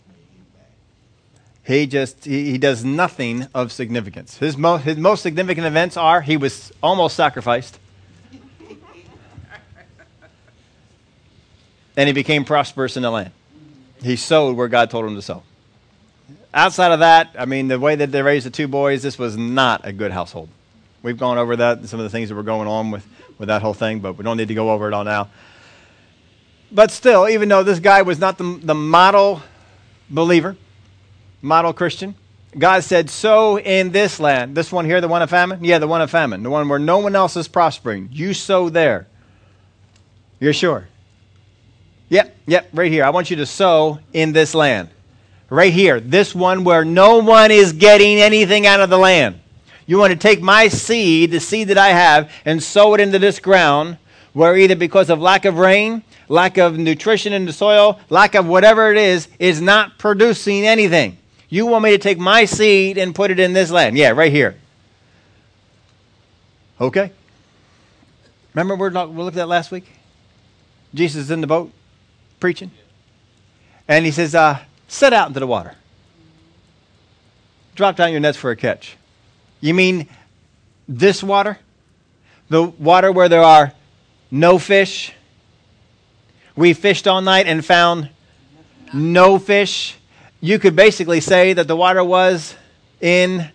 [SPEAKER 1] He just he, he does nothing of significance. His, mo- his most significant events are he was almost sacrificed. and he became prosperous in the land. He sowed where God told him to sow. Outside of that, I mean, the way that they raised the two boys, this was not a good household. We've gone over that, some of the things that were going on with, with that whole thing, but we don't need to go over it all now. But still, even though this guy was not the, the model believer, model Christian. God said, Sow in this land. This one here, the one of famine? Yeah, the one of famine. The one where no one else is prospering. You sow there. You're sure? Yep, yep, right here. I want you to sow in this land. Right here. This one where no one is getting anything out of the land. You want to take my seed, the seed that I have, and sow it into this ground where either because of lack of rain, lack of nutrition in the soil, lack of whatever it is, is not producing anything. You want me to take my seed and put it in this land? Yeah, right here. Okay. Remember we looked at last week? Jesus is in the boat preaching. And he says, uh, set out into the water. Drop down your nets for a catch. You mean this water? The water where there are no fish? We fished all night and found no fish you could basically say that the water was in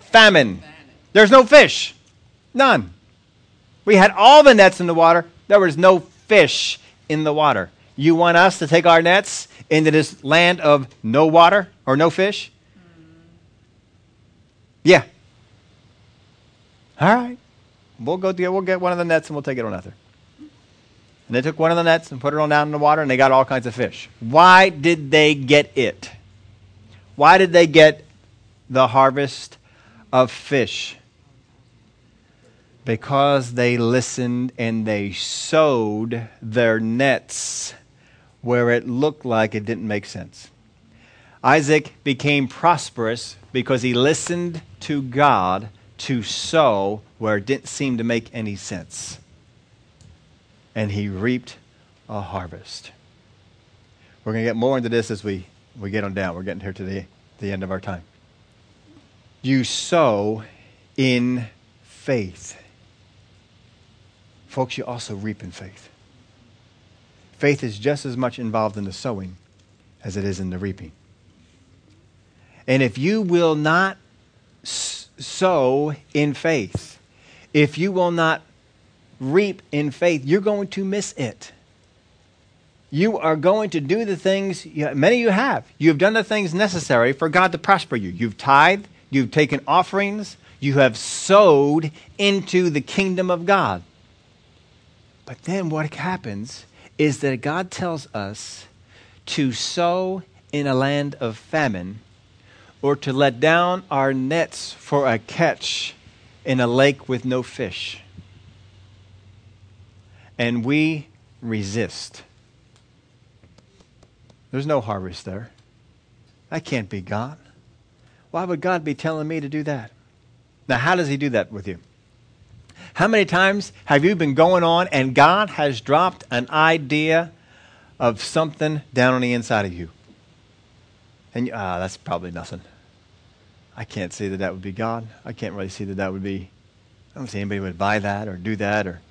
[SPEAKER 1] famine. There's no fish. None. We had all the nets in the water. There was no fish in the water. You want us to take our nets into this land of no water or no fish? Hmm. Yeah. All right. We'll go get, we'll get one of the nets and we'll take it on out there. And they took one of the nets and put it on down in the water and they got all kinds of fish. Why did they get it? Why did they get the harvest of fish? Because they listened and they sowed their nets where it looked like it didn't make sense. Isaac became prosperous because he listened to God to sow where it didn't seem to make any sense. And he reaped a harvest. We're going to get more into this as we we get on down. We're getting here to the, the end of our time. You sow in faith. Folks, you also reap in faith. Faith is just as much involved in the sowing as it is in the reaping. And if you will not sow in faith, if you will not reap in faith, you're going to miss it. You are going to do the things, many of you have. You have done the things necessary for God to prosper you. You've tithed, you've taken offerings, you have sowed into the kingdom of God. But then what happens is that God tells us to sow in a land of famine or to let down our nets for a catch in a lake with no fish. And we resist. There's no harvest there. That can't be God. Why would God be telling me to do that? Now, how does He do that with you? How many times have you been going on and God has dropped an idea of something down on the inside of you? And ah, that's probably nothing. I can't say that that would be God. I can't really see that that would be. I don't see anybody would buy that or do that or.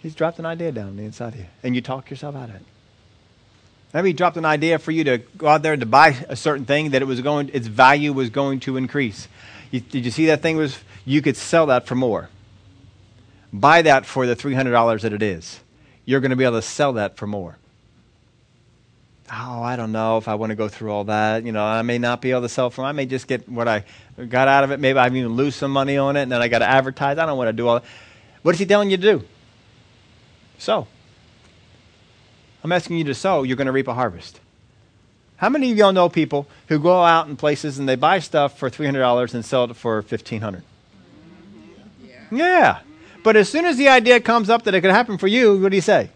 [SPEAKER 1] He's dropped an idea down on the inside of you, and you talk yourself out of it. Maybe he dropped an idea for you to go out there and to buy a certain thing that it was going, its value was going to increase. You, did you see that thing was? You could sell that for more. Buy that for the three hundred dollars that it is. You're going to be able to sell that for more oh, I don't know if I want to go through all that. You know, I may not be able to sell for. I may just get what I got out of it. Maybe I even lose some money on it, and then I got to advertise. I don't want to do all that. What is he telling you to do? Sow. I'm asking you to sow. You're going to reap a harvest. How many of y'all know people who go out in places and they buy stuff for $300 and sell it for 1500 yeah. yeah. But as soon as the idea comes up that it could happen for you, what do you say?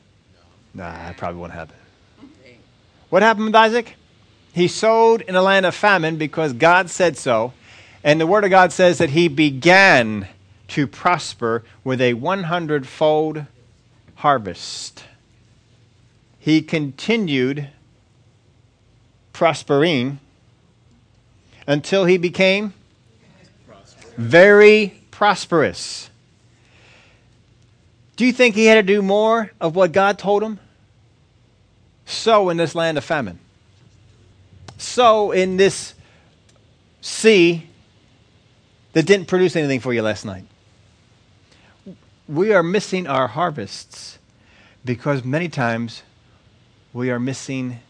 [SPEAKER 1] Nah, that probably won't happen. What happened with Isaac? He sowed in a land of famine because God said so. And the Word of God says that he began to prosper with a 100 fold harvest. He continued prospering until he became very prosperous. Do you think he had to do more of what God told him? sow in this land of famine. Sow in this sea that didn't produce anything for you last night. We are missing our harvests because many times we are missing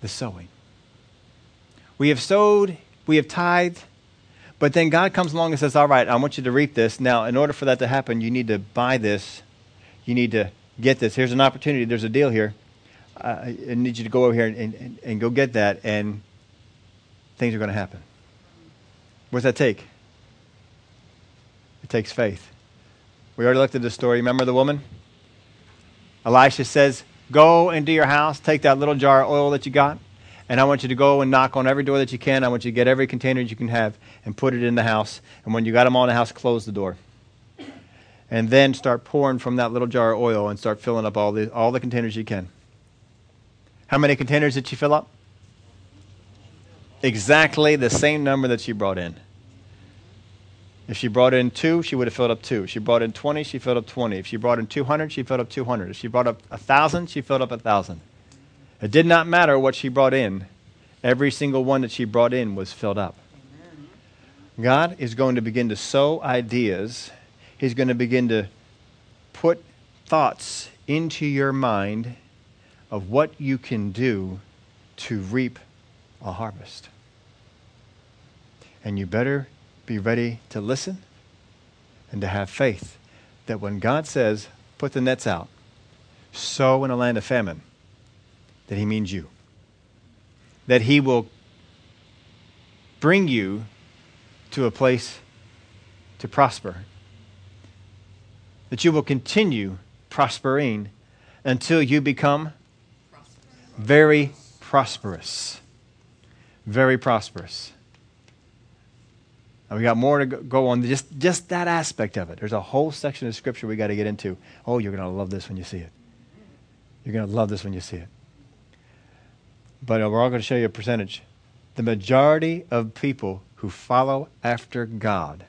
[SPEAKER 1] the sowing. We have sowed, we have tithed, but then God comes along and says, All right, I want you to reap this. Now, in order for that to happen, you need to buy this. You need to get this. Here's an opportunity. There's a deal here. Uh, I need you to go over here and, and, and go get that, and things are going to happen. What does that take? It takes faith. We already looked at the story. Remember the woman? Elisha says, Go into your house, take that little jar of oil that you got, and I want you to go and knock on every door that you can. I want you to get every container that you can have and put it in the house. And when you got them all in the house, close the door. And then start pouring from that little jar of oil and start filling up all the, all the containers you can. How many containers did she fill up? Exactly the same number that she brought in. If she brought in two, she would have filled up two. If she brought in 20, she filled up 20. If she brought in 200, she filled up 200. If she brought up 1,000, she filled up 1,000. It did not matter what she brought in. Every single one that she brought in was filled up. God is going to begin to sow ideas. He's going to begin to put thoughts into your mind of what you can do to reap a harvest. And you better be ready to listen and to have faith that when God says, put the nets out, sow in a land of famine, that He means you. That He will bring you to a place to prosper. That you will continue prospering until you become very prosperous. Very prosperous. Now we got more to go on just, just that aspect of it. There's a whole section of scripture we got to get into. Oh, you're going to love this when you see it. You're going to love this when you see it. But uh, we're all going to show you a percentage. The majority of people who follow after God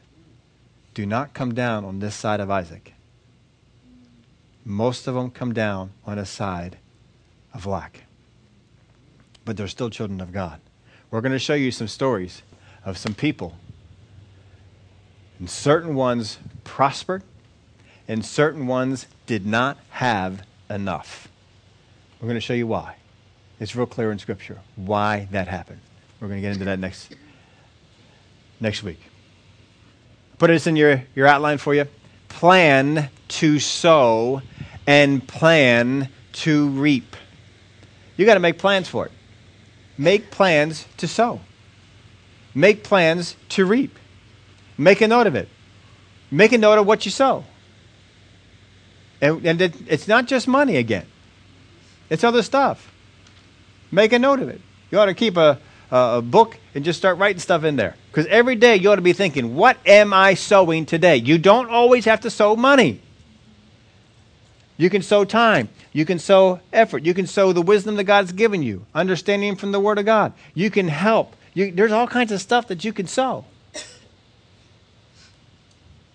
[SPEAKER 1] do not come down on this side of Isaac. Most of them come down on a side of lack but they're still children of God. We're going to show you some stories of some people. And certain ones prospered, and certain ones did not have enough. We're going to show you why. It's real clear in Scripture why that happened. We're going to get into that next, next week. Put this in your, your outline for you. Plan to sow and plan to reap. You got to make plans for it. Make plans to sow. Make plans to reap. Make a note of it. Make a note of what you sow. And, and it, it's not just money again, it's other stuff. Make a note of it. You ought to keep a, a book and just start writing stuff in there. Because every day you ought to be thinking, what am I sowing today? You don't always have to sow money. You can sow time. You can sow effort. You can sow the wisdom that God's given you, understanding from the Word of God. You can help. You, there's all kinds of stuff that you can sow.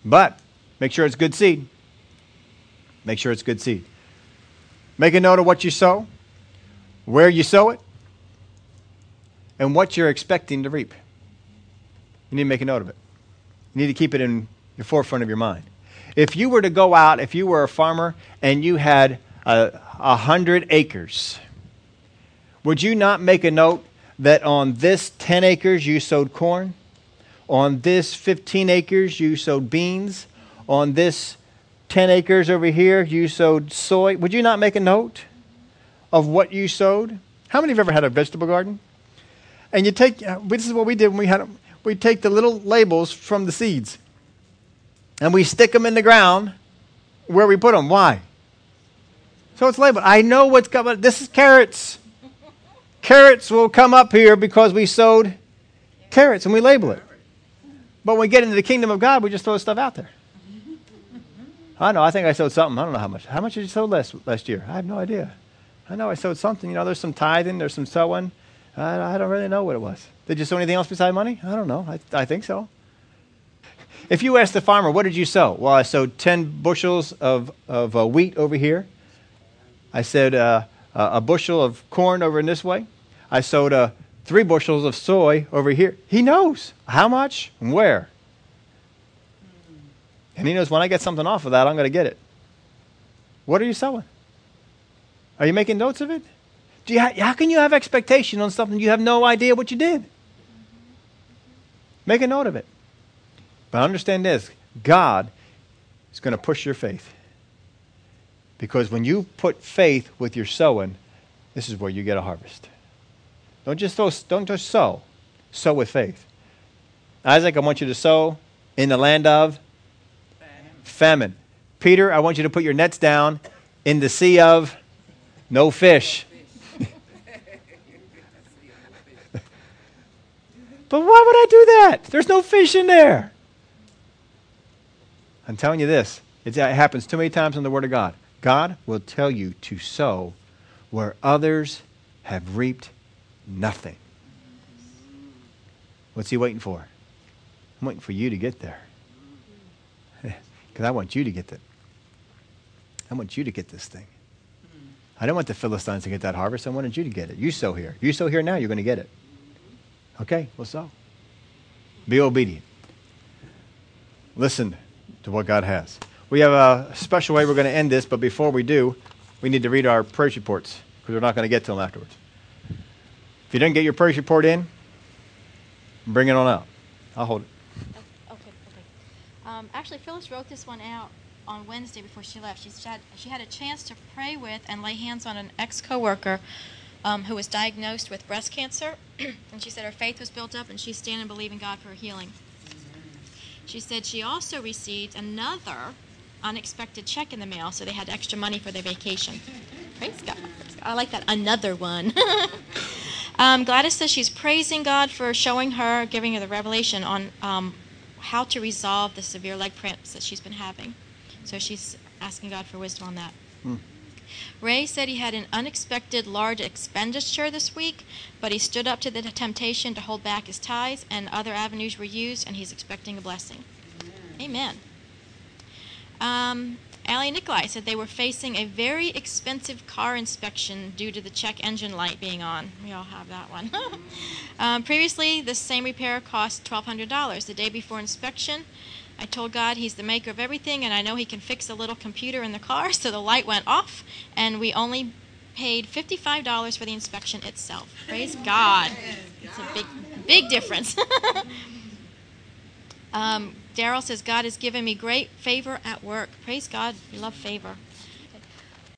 [SPEAKER 1] But make sure it's good seed. Make sure it's good seed. Make a note of what you sow, where you sow it, and what you're expecting to reap. You need to make a note of it. You need to keep it in the forefront of your mind. If you were to go out, if you were a farmer and you had a, a hundred acres, would you not make a note that on this 10 acres you sowed corn? On this 15 acres you sowed beans? On this 10 acres over here you sowed soy? Would you not make a note of what you sowed? How many you ever had a vegetable garden? And you take, uh, this is what we did when we had. We take the little labels from the seeds and we stick them in the ground where we put them. Why? So it's labeled. I know what's coming. This is carrots. carrots will come up here because we sowed carrots and we label it. But when we get into the kingdom of God, we just throw stuff out there. I know. I think I sowed something. I don't know how much. How much did you sow last last year? I have no idea. I know I sowed something. You know, there's some tithing. There's some sowing. I, I don't really know what it was. Did you sow anything else besides money? I don't know. I, I think so. If you ask the farmer, what did you sow? Well, I sowed 10 bushels of, of uh, wheat over here. I said uh, a bushel of corn over in this way. I sowed uh, three bushels of soy over here. He knows how much and where. And he knows when I get something off of that, I'm going to get it. What are you sowing? Are you making notes of it? Do you ha- how can you have expectation on something you have no idea what you did? Make a note of it. But understand this God is going to push your faith. Because when you put faith with your sowing, this is where you get a harvest. Don't just throw, don't just sow. Sow with faith. Isaac, I want you to sow in the land of famine. famine. Peter, I want you to put your nets down in the sea of no fish. but why would I do that? There's no fish in there. I'm telling you this. It happens too many times in the Word of God. God will tell you to sow where others have reaped nothing. What's He waiting for? I'm waiting for you to get there. Because I want you to get it. I want you to get this thing. I don't want the Philistines to get that harvest. I wanted you to get it. You sow here. You sow here now, you're going to get it. Okay, well, sow. Be obedient. Listen to what God has. We have a special way we're going to end this, but before we do, we need to read our praise reports because we're not going to get to them afterwards. If you didn't get your praise report in, bring it on up. I'll hold it.
[SPEAKER 2] Okay, okay. Um, actually, Phyllis wrote this one out on Wednesday before she left. She had, she had a chance to pray with and lay hands on an ex coworker um, who was diagnosed with breast cancer, and she said her faith was built up, and she's standing believing God for her healing. She said she also received another unexpected check in the mail, so they had extra money for their vacation. Praise God. I like that. Another one. um, Gladys says she's praising God for showing her, giving her the revelation on um, how to resolve the severe leg cramps that she's been having. So she's asking God for wisdom on that. Hmm. Ray said he had an unexpected large expenditure this week, but he stood up to the temptation to hold back his tithes, and other avenues were used, and he's expecting a blessing. Amen. Um, Ali Nikolai said they were facing a very expensive car inspection due to the check engine light being on. We all have that one. um, previously, the same repair cost $1,200. The day before inspection, I told God He's the maker of everything, and I know He can fix a little computer in the car, so the light went off, and we only paid $55 for the inspection itself. Praise God. It's a big, big difference. um, Daryl says, God has given me great favor at work. Praise God. We love favor.